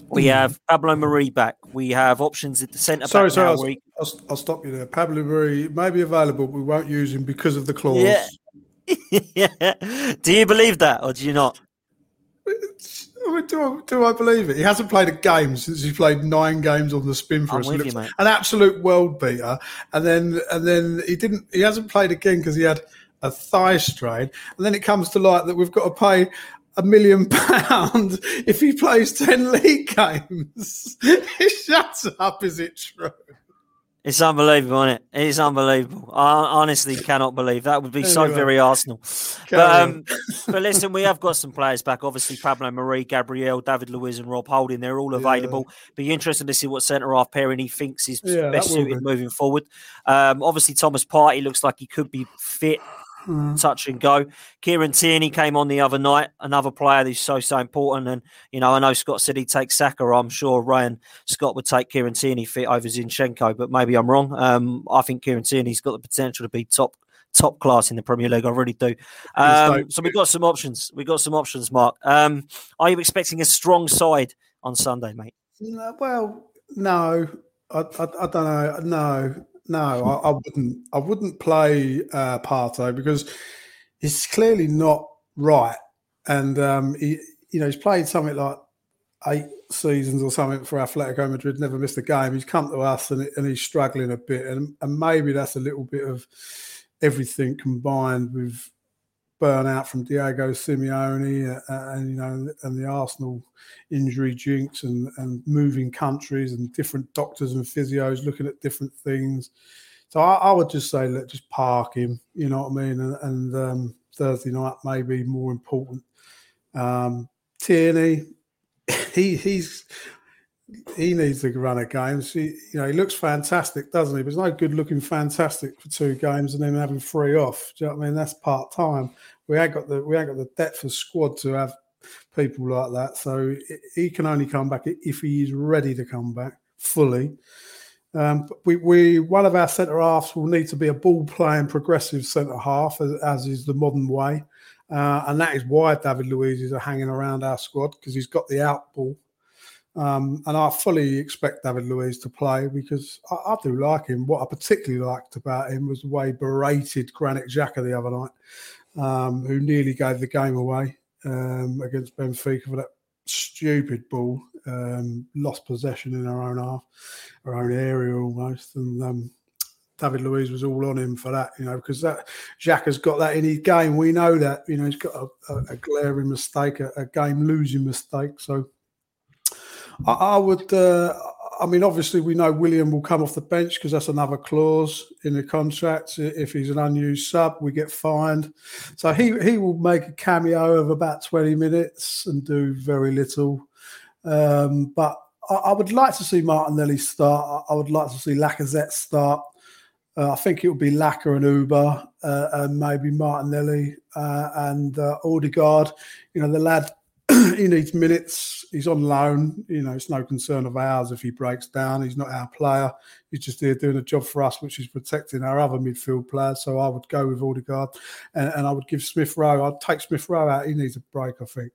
We hmm. have Pablo Marí back. We have options at the centre sorry, back. Sorry, I'll, I'll, I'll, stop you there. Pablo Marí may be available, but we won't use him because of the clause. Yeah. yeah. Do you believe that, or do you not? Do I, do I believe it? He hasn't played a game since he played nine games on the spin for I'm us. With you, an absolute world beater, and then and then he didn't. He hasn't played again because he had a thigh strain, and then it comes to light that we've got to pay a million pounds if he plays ten league games. Shut up! Is it true? It's unbelievable, isn't it? It's unbelievable. I honestly cannot believe that would be so very Arsenal. But, um, but listen, we have got some players back. Obviously, Pablo Marí, Gabriel, David Luiz, and Rob Holding. They're all available. Yeah. Be interesting to see what centre half pairing he thinks is yeah, best suited moving forward. Um, obviously, Thomas Partey looks like he could be fit mm. touch and go. Kieran Tierney came on the other night, another player who's so so important. And you know, I know Scott said he'd take Saka. I'm sure Ryan Scott would take Kieran Tierney fit over Zinchenko, but maybe I'm wrong. Um, I think Kieran Tierney's got the potential to be top top class in the Premier League. I really do. Um, so we've got some options. We've got some options, Mark. Um, are you expecting a strong side on Sunday, mate? Well, no, I, I, I don't know. No, no, I, I, wouldn't. I wouldn't play uh, Partey because he's clearly not right, and um, he, you know, he's played something like eight seasons or something for Atletico Madrid, never missed a game. He's come to us and, and he's struggling a bit, and, and maybe that's a little bit of everything combined with burnout from Diego Simeone uh, and you know and the Arsenal injury jinx and and moving countries and different doctors and physios looking at different things. So I, I would just say let just park him. You know what I mean? And, and um, Thursday night may be more important. Um, Tierney, he he's he needs to run a game. He, you know, he looks fantastic, doesn't he? But it's no good looking fantastic for two games and then having three off. Do you know what I mean? That's part time. We ain't got the we ain't got the depth of squad to have people like that. So he can only come back if he is ready to come back. fully. Um, we, we one of our centre halves will need to be a ball playing progressive centre half, as, as, is the modern way, uh, and that is why David Luiz is hanging around our squad because he's got the out ball. Um, and I fully expect David Luiz to play because I, I, do like him. What I particularly liked about him was the way berated Granit Xhaka the other night, um, who nearly gave the game away um, against Benfica for that stupid ball, um, lost possession in our own half, our own area almost, and um, David Luiz was all on him for that, you know, because that Jack has got that in his game. We know that, you know, he's got a, a, a glaring mistake, a, a game losing mistake. So I, I would, uh, I mean, obviously, we know Willian will come off the bench because that's another clause in the contract. If he's an unused sub, we get fined. So he he will make a cameo of about twenty minutes and do very little. Um, but I, I, would like to see Martinelli start. I would like to see Lacazette start. Uh, I think it would be Laca and Auba uh, and maybe Martinelli uh, and uh, Odegaard. You know, the lad he needs minutes. He's on loan. You know, it's no concern of ours if he breaks down. He's not our player. He's just there doing a job for us, which is protecting our other midfield players. So I would go with Odegaard and, and I would give Smith Rowe. I'd take Smith Rowe out. He needs a break, I think.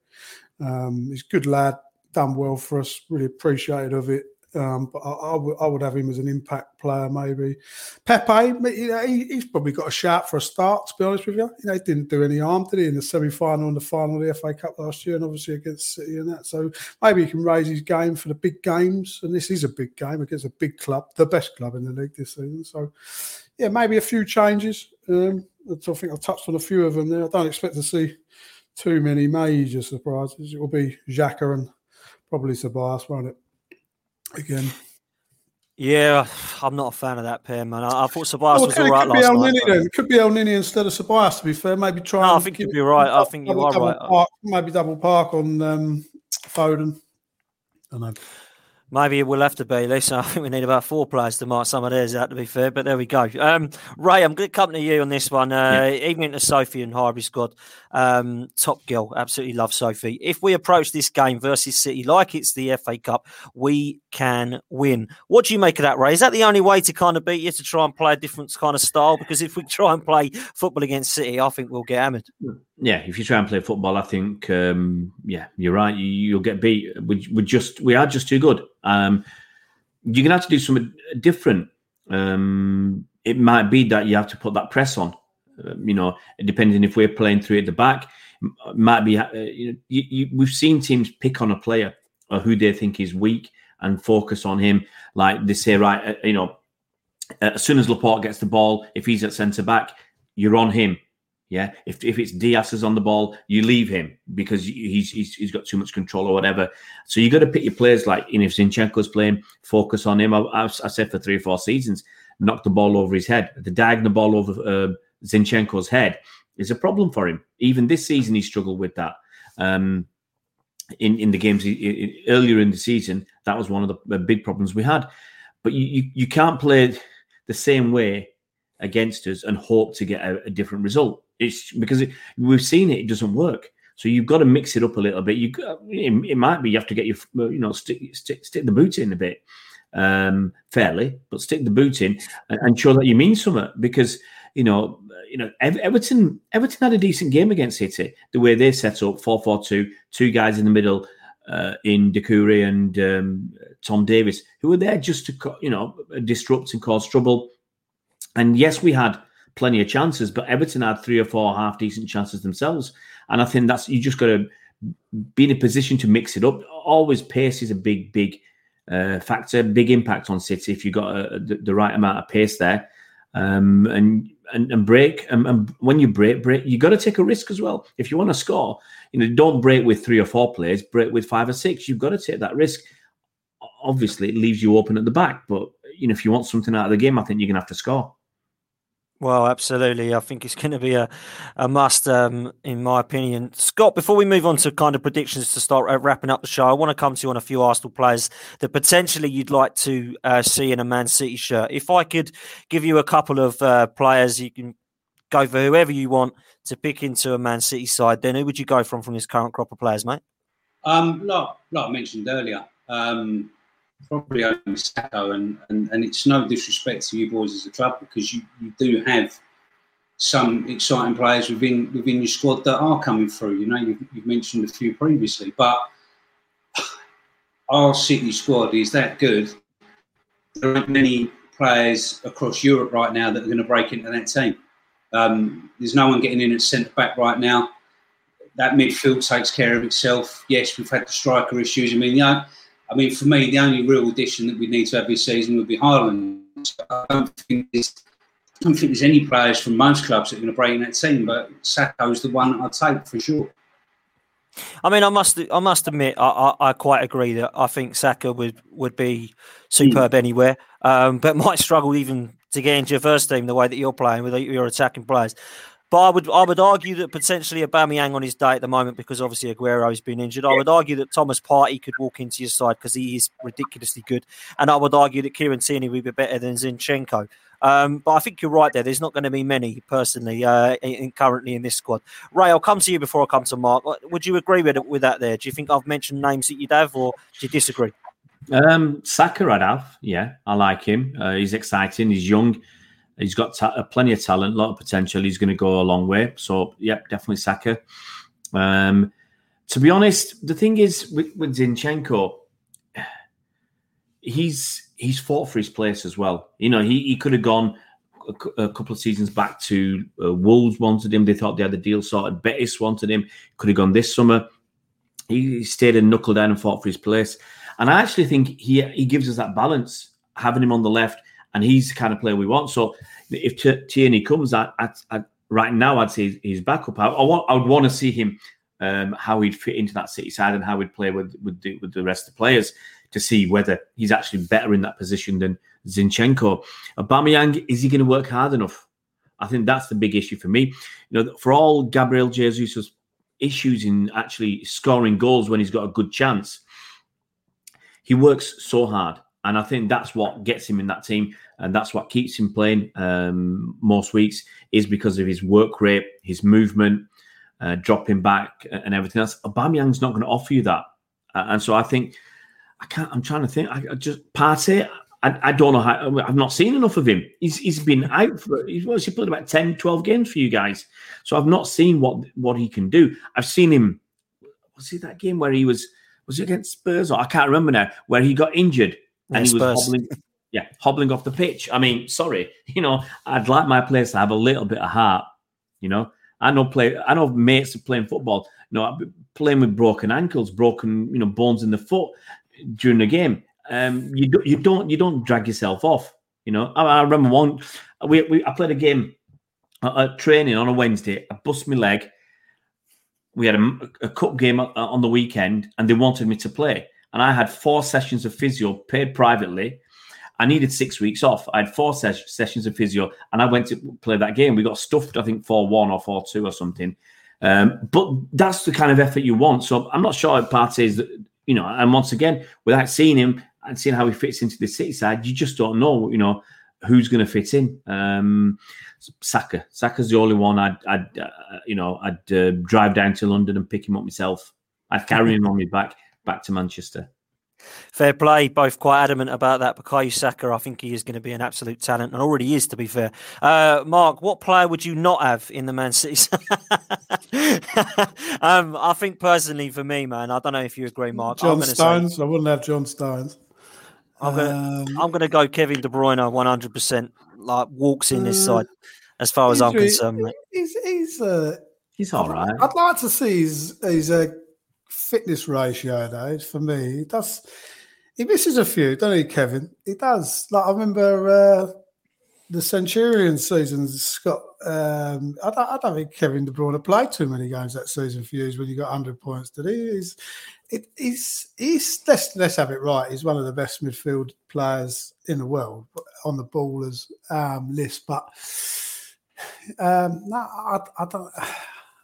Um, he's a good lad, done well for us. Really appreciated of it. Um, but I, I, w- I would have him as an impact player, maybe. Pepe, you know, he, he's probably got a shout for a start. To be honest with you, you know, he didn't do any harm, did he, in the semi-final and the final of the FA Cup last year, and obviously against City and that. So maybe he can raise his game for the big games, and this is a big game against a big club, the best club in the league this season. So, yeah, maybe a few changes. Um, I think I've touched on a few of them there. I don't expect to see too many major surprises. It will be Xhaka and probably Ceballos, won't it? Again. Yeah, I'm not a fan of that pair, man. I, I thought Ceballos oh, was all right could last be night. Nini. It could be Elneny instead of Ceballos, to be fair. Maybe try. No, I think you'd be right. I think you are right. Park, maybe double park on um, Foden. I don't know. Maybe it will have to be. Listen, I think we need about four players to mark some of theirs out, to be fair, but there we go. Um, Ray, I'm going to come to you on this one. Uh, yeah. Even into Sophie and Harvey squad. Um, top girl, absolutely love Sophie. If we approach this game versus City like it's the FA Cup, we can win. What do you make of that, Ray? Is that the only way to kind of beat you to try and play a different kind of style? Because if we try and play football against City, I think we'll get hammered. Yeah, if you try and play football, I think, um, yeah, you're right. You, will get beat. We, we just, we are just too good. Um, you're gonna have to do something different. Um, it might be that you have to put that press on. Uh, you know, depending if we're playing through at the back, might be. Uh, you know, you, you, we've seen teams pick on a player or who they think is weak and focus on him. Like they say, right, uh, you know, as soon as Laporte gets the ball, if he's at centre back, you're on him. Yeah, if, if it's Dias is on the ball, you leave him because he's, he's he's got too much control or whatever. So you got to pick your players like, know, if Zinchenko's playing, focus on him. I, I, I, said for three or four seasons, knock the ball over his head. The diagonal ball over uh, Zinchenko's head is a problem for him. Even this season, he struggled with that. Um, in in the games in, earlier in the season, that was one of the, the big problems we had. But you, you, you can't play the same way against us and hope to get a, a different result it's because it, we've seen it; it doesn't work. So you've got to mix it up a little bit. You, it, it might be you have to get your, you know, stick stick, stick the boot in a bit, um, fairly, but stick the boot in and, and show that you mean something. Because you know, you know, Everton, Everton had a decent game against City. The way they set up, 4-4-2, two guys in the middle, uh, in Doucouré and um, Tom Davies who were there just to, you know, disrupt and cause trouble. And yes, we had plenty of chances, but Everton had three or four half decent chances themselves. And I think that's you just got to be in a position to mix it up. Always pace is a big, big uh, factor, big impact on City if you've got a, the, the, right amount of pace there. Um, and, and and break and, and when you break break you got to take a risk as well if you want to score you know don't break with three or four players break with five or six you've got to take that risk obviously it leaves you open at the back but you know if you want something out of the game i think you're gonna have to score well, absolutely. I think it's going to be a, a must, um, in my opinion. Scott, before we move on to kind of predictions to start uh, wrapping up the show, I want to come to you on a few Arsenal players that potentially you'd like to uh, see in a Man City shirt. If I could give you a couple of uh, players, you can go for whoever you want to pick into a Man City side, then who would you go from from this current crop of players, mate? Um, like, like I mentioned earlier, um, probably only Saka, and, and, and it's no disrespect to you boys as a club because you, you do have some exciting players within within your squad that are coming through. You know, you've, you've mentioned a few previously, but our City squad is that good. There aren't many players across Europe right now that are going to break into that team. Um, there's no one getting in at centre back right now. That midfield takes care of itself. Yes, we've had the striker issues. I mean, yeah, I mean, for me, the only real addition that we need to this season would be Haaland. I don't think there's, I don't think there's any players from most clubs that are going to break in that team, but Saka's the one I'd take for sure. I mean, I must, I must admit, I, I, I quite agree that I think Saka would would be superb anywhere, um, but might struggle even to get into your first team the way that you're playing with your attacking players. But I would I would argue that potentially Aubameyang on his day at the moment because obviously Aguero's been injured. I would argue that Thomas Partey could walk into your side because he is ridiculously good, and I would argue that Kieran Tierney would be better than Zinchenko. Um, but I think you're right there. There's not going to be many personally uh, in, currently in this squad. Ray, I'll come to you before I come to Mark. Would you agree with with that? There, do you think I've mentioned names that you'd have, or do you disagree? Um, Saka, I'd have. Yeah, I like him. Uh, he's exciting. He's young. He's got ta- uh, plenty of talent, a lot of potential. He's going to go a long way. So, yep, definitely Saka. Um, to be honest, the thing is with, with Zinchenko, he's he's fought for his place as well. You know, he, he could have gone a, a couple of seasons back to uh, Wolves wanted him. They thought they had the deal sorted. Betis wanted him. Could have gone this summer. He, he stayed and knuckled down and fought for his place. And I actually think he he gives us that balance, having him on the left, and he's the kind of player we want. So if Tierney comes, at, at, at, right now I'd say he's backup. I, I, want, I would want to see him um, how he'd fit into that City side and how he'd play with with the, with the rest of the players to see whether he's actually better in that position than Zinchenko. Aubameyang, is he going to work hard enough? I think that's the big issue for me. You know, for all Gabriel Jesus' issues in actually scoring goals when he's got a good chance, he works so hard. And I think that's what gets him in that team, and that's what keeps him playing um, most weeks is because of his work rate, his movement, uh, dropping back, and everything else. Aubameyang's not going to offer you that, uh, and so I think I can't. I'm trying to think. I, I just Partey. I, I, don't know how. I've not seen enough of him. He's he's been out for. He's well, he played about 10, 12 games for you guys. So I've not seen what what he can do. I've seen him. Was it that game where he was? Was it against Spurs? Or I can't remember now. Where he got injured and yeah, he was hobbling. Yeah, hobbling off the pitch. I mean, sorry, you know, I'd like my players to have a little bit of heart. You know, I know play. I know mates are playing football. You know, playing with broken ankles, broken, you know, bones in the foot during the game. Um, you do, you don't you don't drag yourself off. You know, I, I remember one. We, we I played a game at, training on a Wednesday. I bust my leg. We had a, a cup game on the weekend, and they wanted me to play. And I had four sessions of physio paid privately. I needed six weeks off. I had four ses- sessions of physio, and I went to play that game. We got stuffed, I think, four one or four two or something. Um, but that's the kind of effort you want. So I'm not sure Partey is you know, and once again, without seeing him and seeing how he fits into the City side, you just don't know, you know, who's going to fit in. Um, Saka, Saka's the only one I'd, I'd uh, you know, I'd uh, drive down to London and pick him up myself. I'd carry him on my back back to Manchester. Fair play. Both quite adamant about that. Bukayo Saka, I think he is going to be an absolute talent and already is, to be fair. Uh, Mark, what player would you not have in the Man City? um, I think personally for me, man, I don't know if you agree, Mark. John Stones. Say, I wouldn't have John Stones. I'm gonna, um, I'm gonna go Kevin De Bruyne, 100. percent Like walks in this uh, side, as far as I'm concerned. He's he's uh, he's all right. I'd like to see his his uh, fitness ratio though for me. He does he misses a few, don't he, Kevin? He does. Like I remember uh, the Centurion season. Scott, um, I, don't, I, don't, think Kevin De Bruyne played too many games that season for you when you got hundred points. Did he? He's it, he's he's let's let's have it right. He's one of the best midfield players in the world on the ballers um, list, but. Um, no, I, I don't.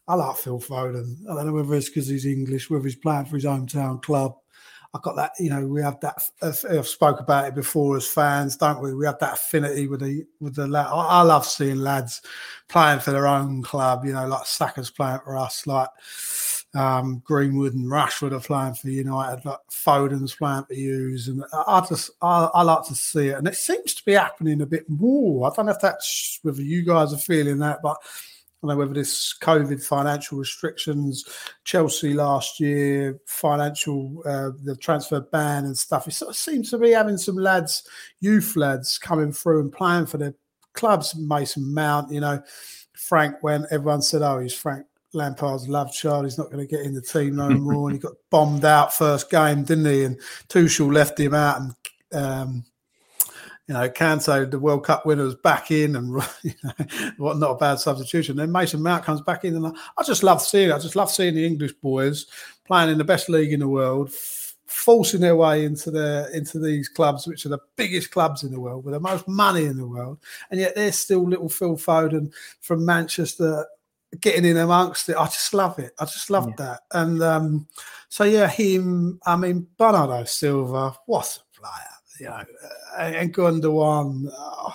I like Phil Foden. I don't know whether it's because he's English, whether he's playing for his hometown club. I got that, you know, we have that. I've spoke about it before as fans, don't we? We have that affinity with the with the lad. I, love seeing lads playing for their own club. You know, like Saka's playing for us. Like um, Greenwood and Rashford are playing for United, like Foden's playing for Hughes, and I just I, I like to see it, and it seems to be happening a bit more. I don't know if that's whether you guys are feeling that, but I know whether this COVID financial restrictions, Chelsea last year, financial uh, the transfer ban and stuff. It sort of seems to be having some lads, youth lads, coming through and playing for their clubs. Mason Mount, you know, Frank. When everyone said, "Oh, he's Frank Lampard's love child. He's not going to get in the team no more. and he got bombed out first game, didn't he? And Tuchel left him out, and um, you know, Kante, the World Cup winner, was back in, and you know, what not a bad substitution. Then Mason Mount comes back in, and I, I just love seeing it. I just love seeing the English boys playing in the best league in the world, forcing their way into their into these clubs, which are the biggest clubs in the world with the most money in the world, and yet they're still little Phil Foden from Manchester getting in amongst it. I just love it. I just love yeah. that. And um, so yeah, him. I mean, Bernardo Silva. What a player! You know, uh, and Gundogan. Oh,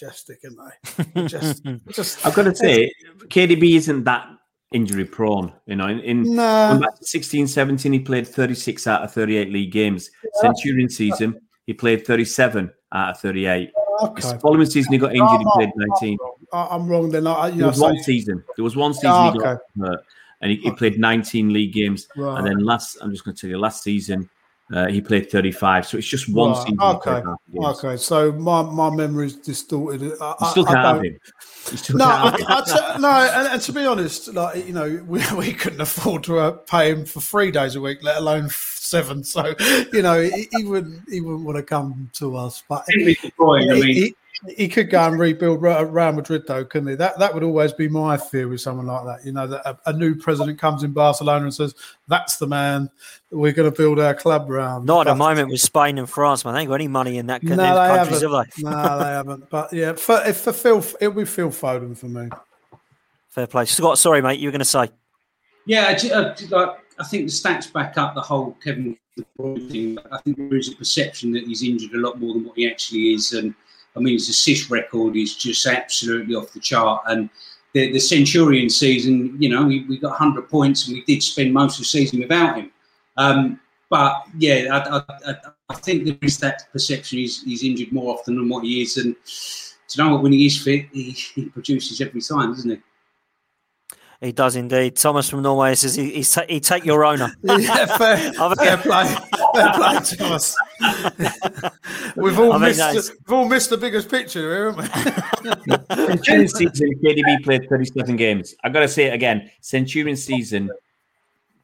majestic, aren't they? Just, just. I've got to say, KDB isn't that injury prone. You know, in, in no. 16, 17, he played 36 out of 38 league games. Yeah. Centurion season, he played 37 out of 38. Okay. His following season, he got injured. He played 19. I'm wrong. Then I, you there was one season. There was one season oh, he got hurt, and he, he, played 19 league games. Right. And then last, I'm just going to tell you, last season uh, he played 35. So it's just one right. season. Okay. Okay. So my, my memory is distorted. I, you still can't have him. No, I, I, no, and, and, to be honest, like you know, we, we couldn't afford to uh, pay him for three days a week, let alone seven. So you know, he, he wouldn't he wouldn't want to come to us. But he, he, he could go and rebuild Real Madrid, though, couldn't he? That that would always be my fear with someone like that. You know, that a, a new president comes in Barcelona and says, "That's the man we're going to build our club around." Not at the moment with Spain and France, man. They ain't got any money in that no, they countries, haven't. they? no, they haven't. But yeah, for, if for Phil, it would be Phil Foden for me. Fair play, Scott. Sorry, mate. You were going to say? Yeah, I, uh, I think the stats back up the whole Kevin thing. I think there is a perception that he's injured a lot more than what he actually is, and I mean, his assist record is just absolutely off the chart. And the, the Centurion season, you know, we, we got 100 points and we did spend most of the season without him. Um, but yeah, I, I, I, think there is that perception he's, he's injured more often than what he is. And to know what, when he is fit, he, he produces every time, doesn't he? He does indeed. Thomas from Norway says he, he's ta- he'd take your owner. yeah, fair, fair play. Fair play, Thomas. we've all missed nice. we've all missed the biggest picture here, haven't we? Centurion season, KDB played 37 games. I've got to say it again. Centurion season,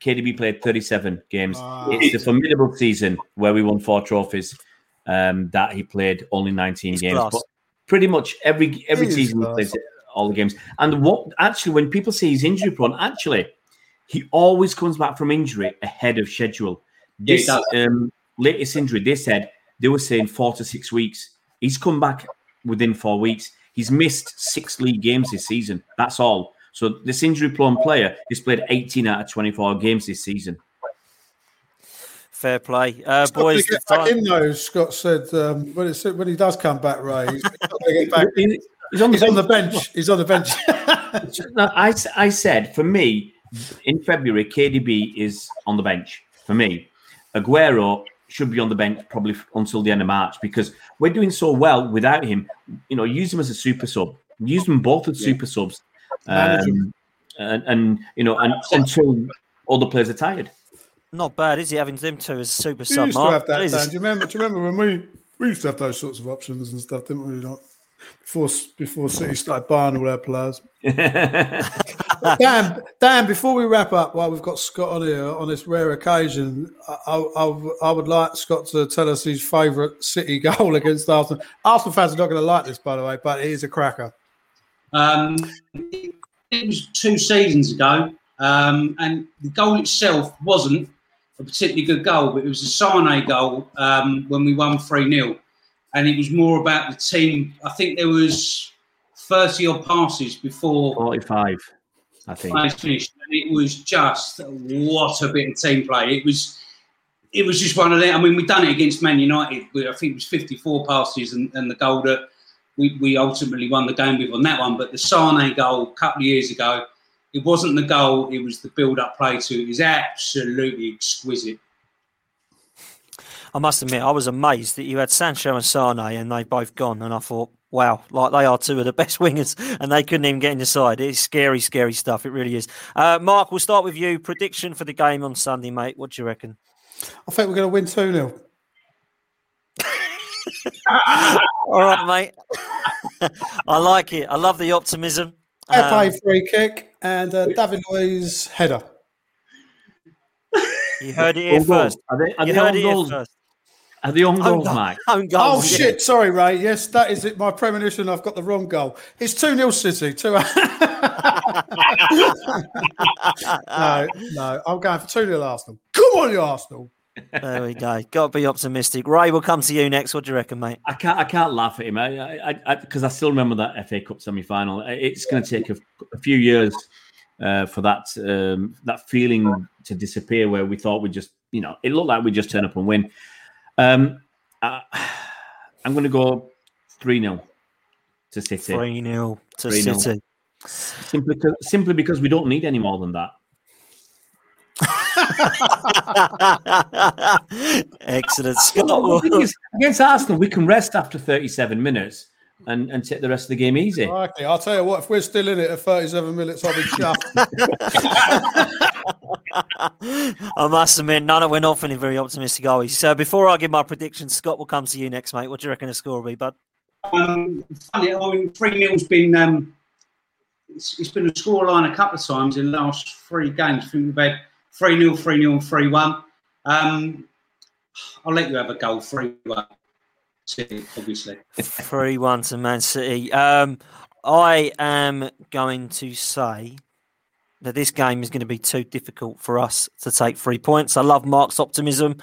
KDB played 37 games. It's a formidable season where we won four trophies. Um, that he played only 19 games, class. but pretty much every every season he plays all the games. And what actually, when people say he's injury prone, actually, he always comes back from injury ahead of schedule. This um, latest injury, they said they were saying four to six weeks. He's come back within four weeks. He's missed six league games this season. That's all. So this injury prone player has played 18 out of 24 games this season. Fair play, uh, boys. Back in though, Scott said um, when, it, when he does come back, Ray, he's, he's, He's on the, He's bench. on the bench. He's on the bench. no, I, I said for me in February, KDB is on the bench for me. Aguero should be on the bench probably until the end of March because we're doing so well without him. You know, use him as a super sub. Use them both as yeah. super subs, um, and, and, you know, and, until all the players are tired. Not bad, is he having them two as super we sub? Used to have that, Dan. Do you remember? Do you remember when we we used to have those sorts of options and stuff, didn't we? Not before before City started buying all their players. Dan, Dan, before we wrap up, while we've got Scott on here on this rare occasion, I, I, I would like Scott to tell us his favourite City goal against Arsenal. Arsenal fans are not going to like this, by the way, but it is a cracker. Um, it was two seasons ago, um, and the goal itself wasn't a particularly good goal, but it was a Sane goal um, when we won 3 0 and it was more about the team. I think there was thirty odd passes before forty-five. I think finished, and it was just what a bit of team play. It was. It was just one of them. I mean, we've done it against Man United. I think it was 54 passes and, and the goal that we, we ultimately won the game with on that one. But the Sane goal a couple of years ago, it wasn't the goal; it was the build-up play to it. Is absolutely exquisite. I must admit, I was amazed that you had Sancho and Sane and they've both gone, and I thought, wow, like they are two of the best wingers, and they couldn't even get in the side. It's scary, scary stuff. It really is. Uh, Mark, we'll start with you. Prediction for the game on Sunday, mate. What do you reckon? I think we're going to win 2 0. All right, mate. I like it. I love the optimism. FA Um, free kick and uh, David Luiz header. you heard it here first. Are they, are You they heard own it here first. Are they own Own goals, goal- Mike? own Oh, yeah. shit. Sorry, Ray. Yes, that is it. My premonition. I've got the wrong goal. It's 2 0 City. 2 No, no. I'm going for 2 0 Arsenal. Come on, you Arsenal. There we go. Got to be optimistic. Ray, we'll come to you next. What do you reckon, mate? I can't. I can't laugh at him. I, I, because I, still remember that FA Cup semi-final. It's going to take a, a few years uh, for that um, that feeling to disappear, where we thought we just, you know, it looked like we just turn up and win. Um, I, I'm going to go three 0 to City. 3 0 to 3-0. City. Simply, because, simply because we don't need any more than that. Excellent. Scott, Well, the thing is, against Arsenal, we can rest after 37 minutes and, and take the rest of the game easy. Okay, I'll tell you what, if we're still in it at 37 minutes, I'll be chuffed. I must admit, none of we're not feeling very optimistic, are we? So before I give my prediction, Scott will come to you next, mate. What do you reckon the score will be, bud? Um, funny, I mean, 3 0's been. Um, it's, it's been a scoreline a couple of times in the last three games. I think we've had 3 0, 3 0, and 3 1. Um, I'll let you have a goal 3 1. City, obviously. 3 1 to Man City. Um, I am going to say that this game is going to be too difficult for us to take three points. I love Mark's optimism,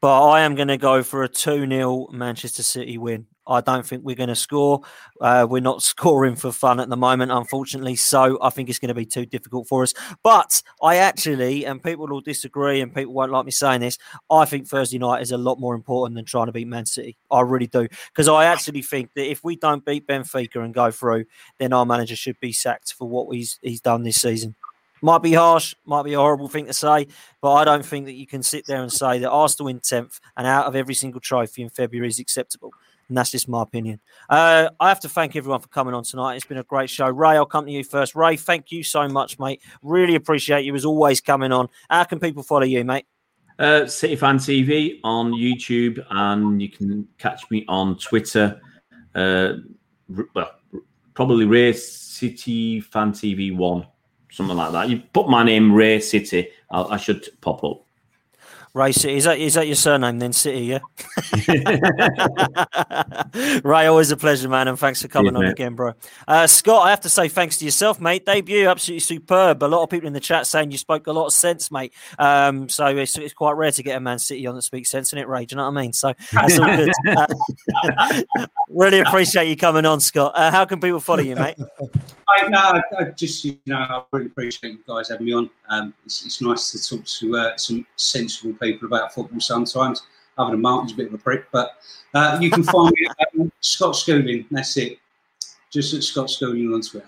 but I am going to go for a 2 0 Manchester City win. I don't think we're going to score. Uh, we're not scoring for fun at the moment, unfortunately. So I think it's going to be too difficult for us. But I actually, and people will disagree, and people won't like me saying this, I think Thursday night is a lot more important than trying to beat Man City. I really do. Because I actually think that if we don't beat Benfica and go through, then our manager should be sacked for what he's, he's done this season. Might be harsh, might be a horrible thing to say, but I don't think that you can sit there and say that Arsenal in 10th and out of every single trophy in February is acceptable. And that's just my opinion. Uh, I have to thank everyone for coming on tonight. It's been a great show. Ray, I'll come to you first. Ray, thank you so much, mate. Really appreciate you as always coming on. How can people follow you, mate? Uh, City Fan TV on YouTube, and you can catch me on Twitter. Uh, well, probably Ray City Fan TV One, something like that. You put my name Ray City, I'll, I should pop up. Ray City. Is that is that your surname then, City? Yeah. Ray, always a pleasure, man, and thanks for coming Cheers, on mate. again, bro. Uh, Scott, I have to say thanks to yourself, mate. Debut, absolutely superb. A lot of people in the chat saying you spoke a lot of sense, mate. Um, so it's, it's quite rare to get a Man City on that speaks sense, isn't it, Ray? Do you know what I mean? So that's all good. Uh, really appreciate you coming on, Scott. Uh, how can people follow you, mate? I, no, I, I just, you know, I really appreciate you guys having me on. Um, it's, it's nice to talk to uh, some sensible people about football sometimes. Other than Martin's a bit of a prick, but uh, you can find me at um, Scott Schooling. That's it. Just at Scott Schooling on Twitter.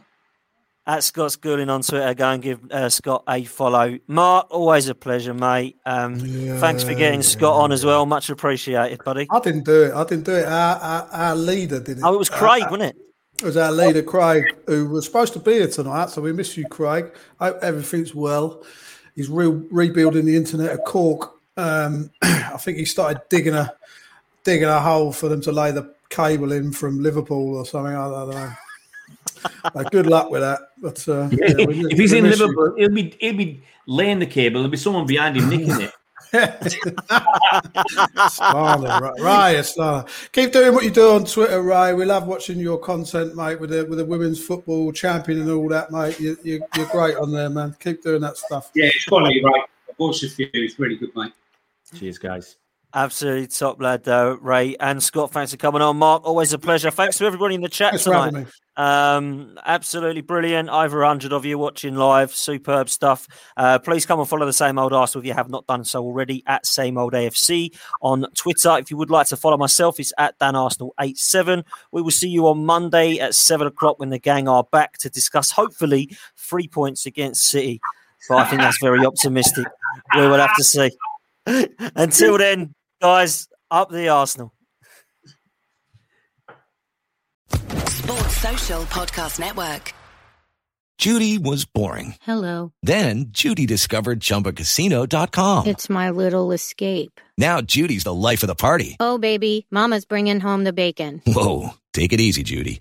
At Scott Schooling on Twitter, go and give uh, Scott a follow. Mark, always a pleasure, mate. Um, thanks for getting Scott on as well. Much appreciated, buddy. I didn't do it. I didn't do it. Our, our, our leader did it. Oh, it was Craig, wasn't it? It was our leader, Craig, who was supposed to be here tonight. So we miss you, Craig. Hope everything's well. He's re- rebuilding the internet at Cork. Um, I think he started digging a digging a hole for them to lay the cable in from Liverpool or something. I don't know. Uh, good luck with that. But uh, yeah, we if he's in miss you. Liverpool, he'll be he'll be laying the cable. There'll be someone behind him nicking it. Slana, Ray, Ray, Keep doing what you do on Twitter, Ray. We love watching your content, mate, with the with the women's football champion and all that, mate. You, you, you're great on there, man. Keep doing that stuff. Yeah, it's quality, right? I've watched a few. It's really good, mate. Cheers, guys. Absolutely top lad, uh, Ray and Scott. Thanks for coming on, Mark. Always a pleasure. Thanks to everybody in the chat Thanks tonight. having. Um, absolutely brilliant. Over 100 of you watching live. Superb stuff. Uh, please come and follow the same old Arsenal if you have not done so already at same old AFC on Twitter. If you would like to follow myself, it's at Dan Arsenal 87. We will see you on Monday at seven o'clock when the gang are back to discuss hopefully three points against City. But I think that's very optimistic. We will have to see. Until then, guys, up the Arsenal. Sports Social Podcast Network. Judy was boring. Hello. Then Judy discovered ChumbaCasino.com. It's my little escape. Now Judy's the life of the party. Oh, baby, Mama's bringing home the bacon. Whoa, take it easy, Judy.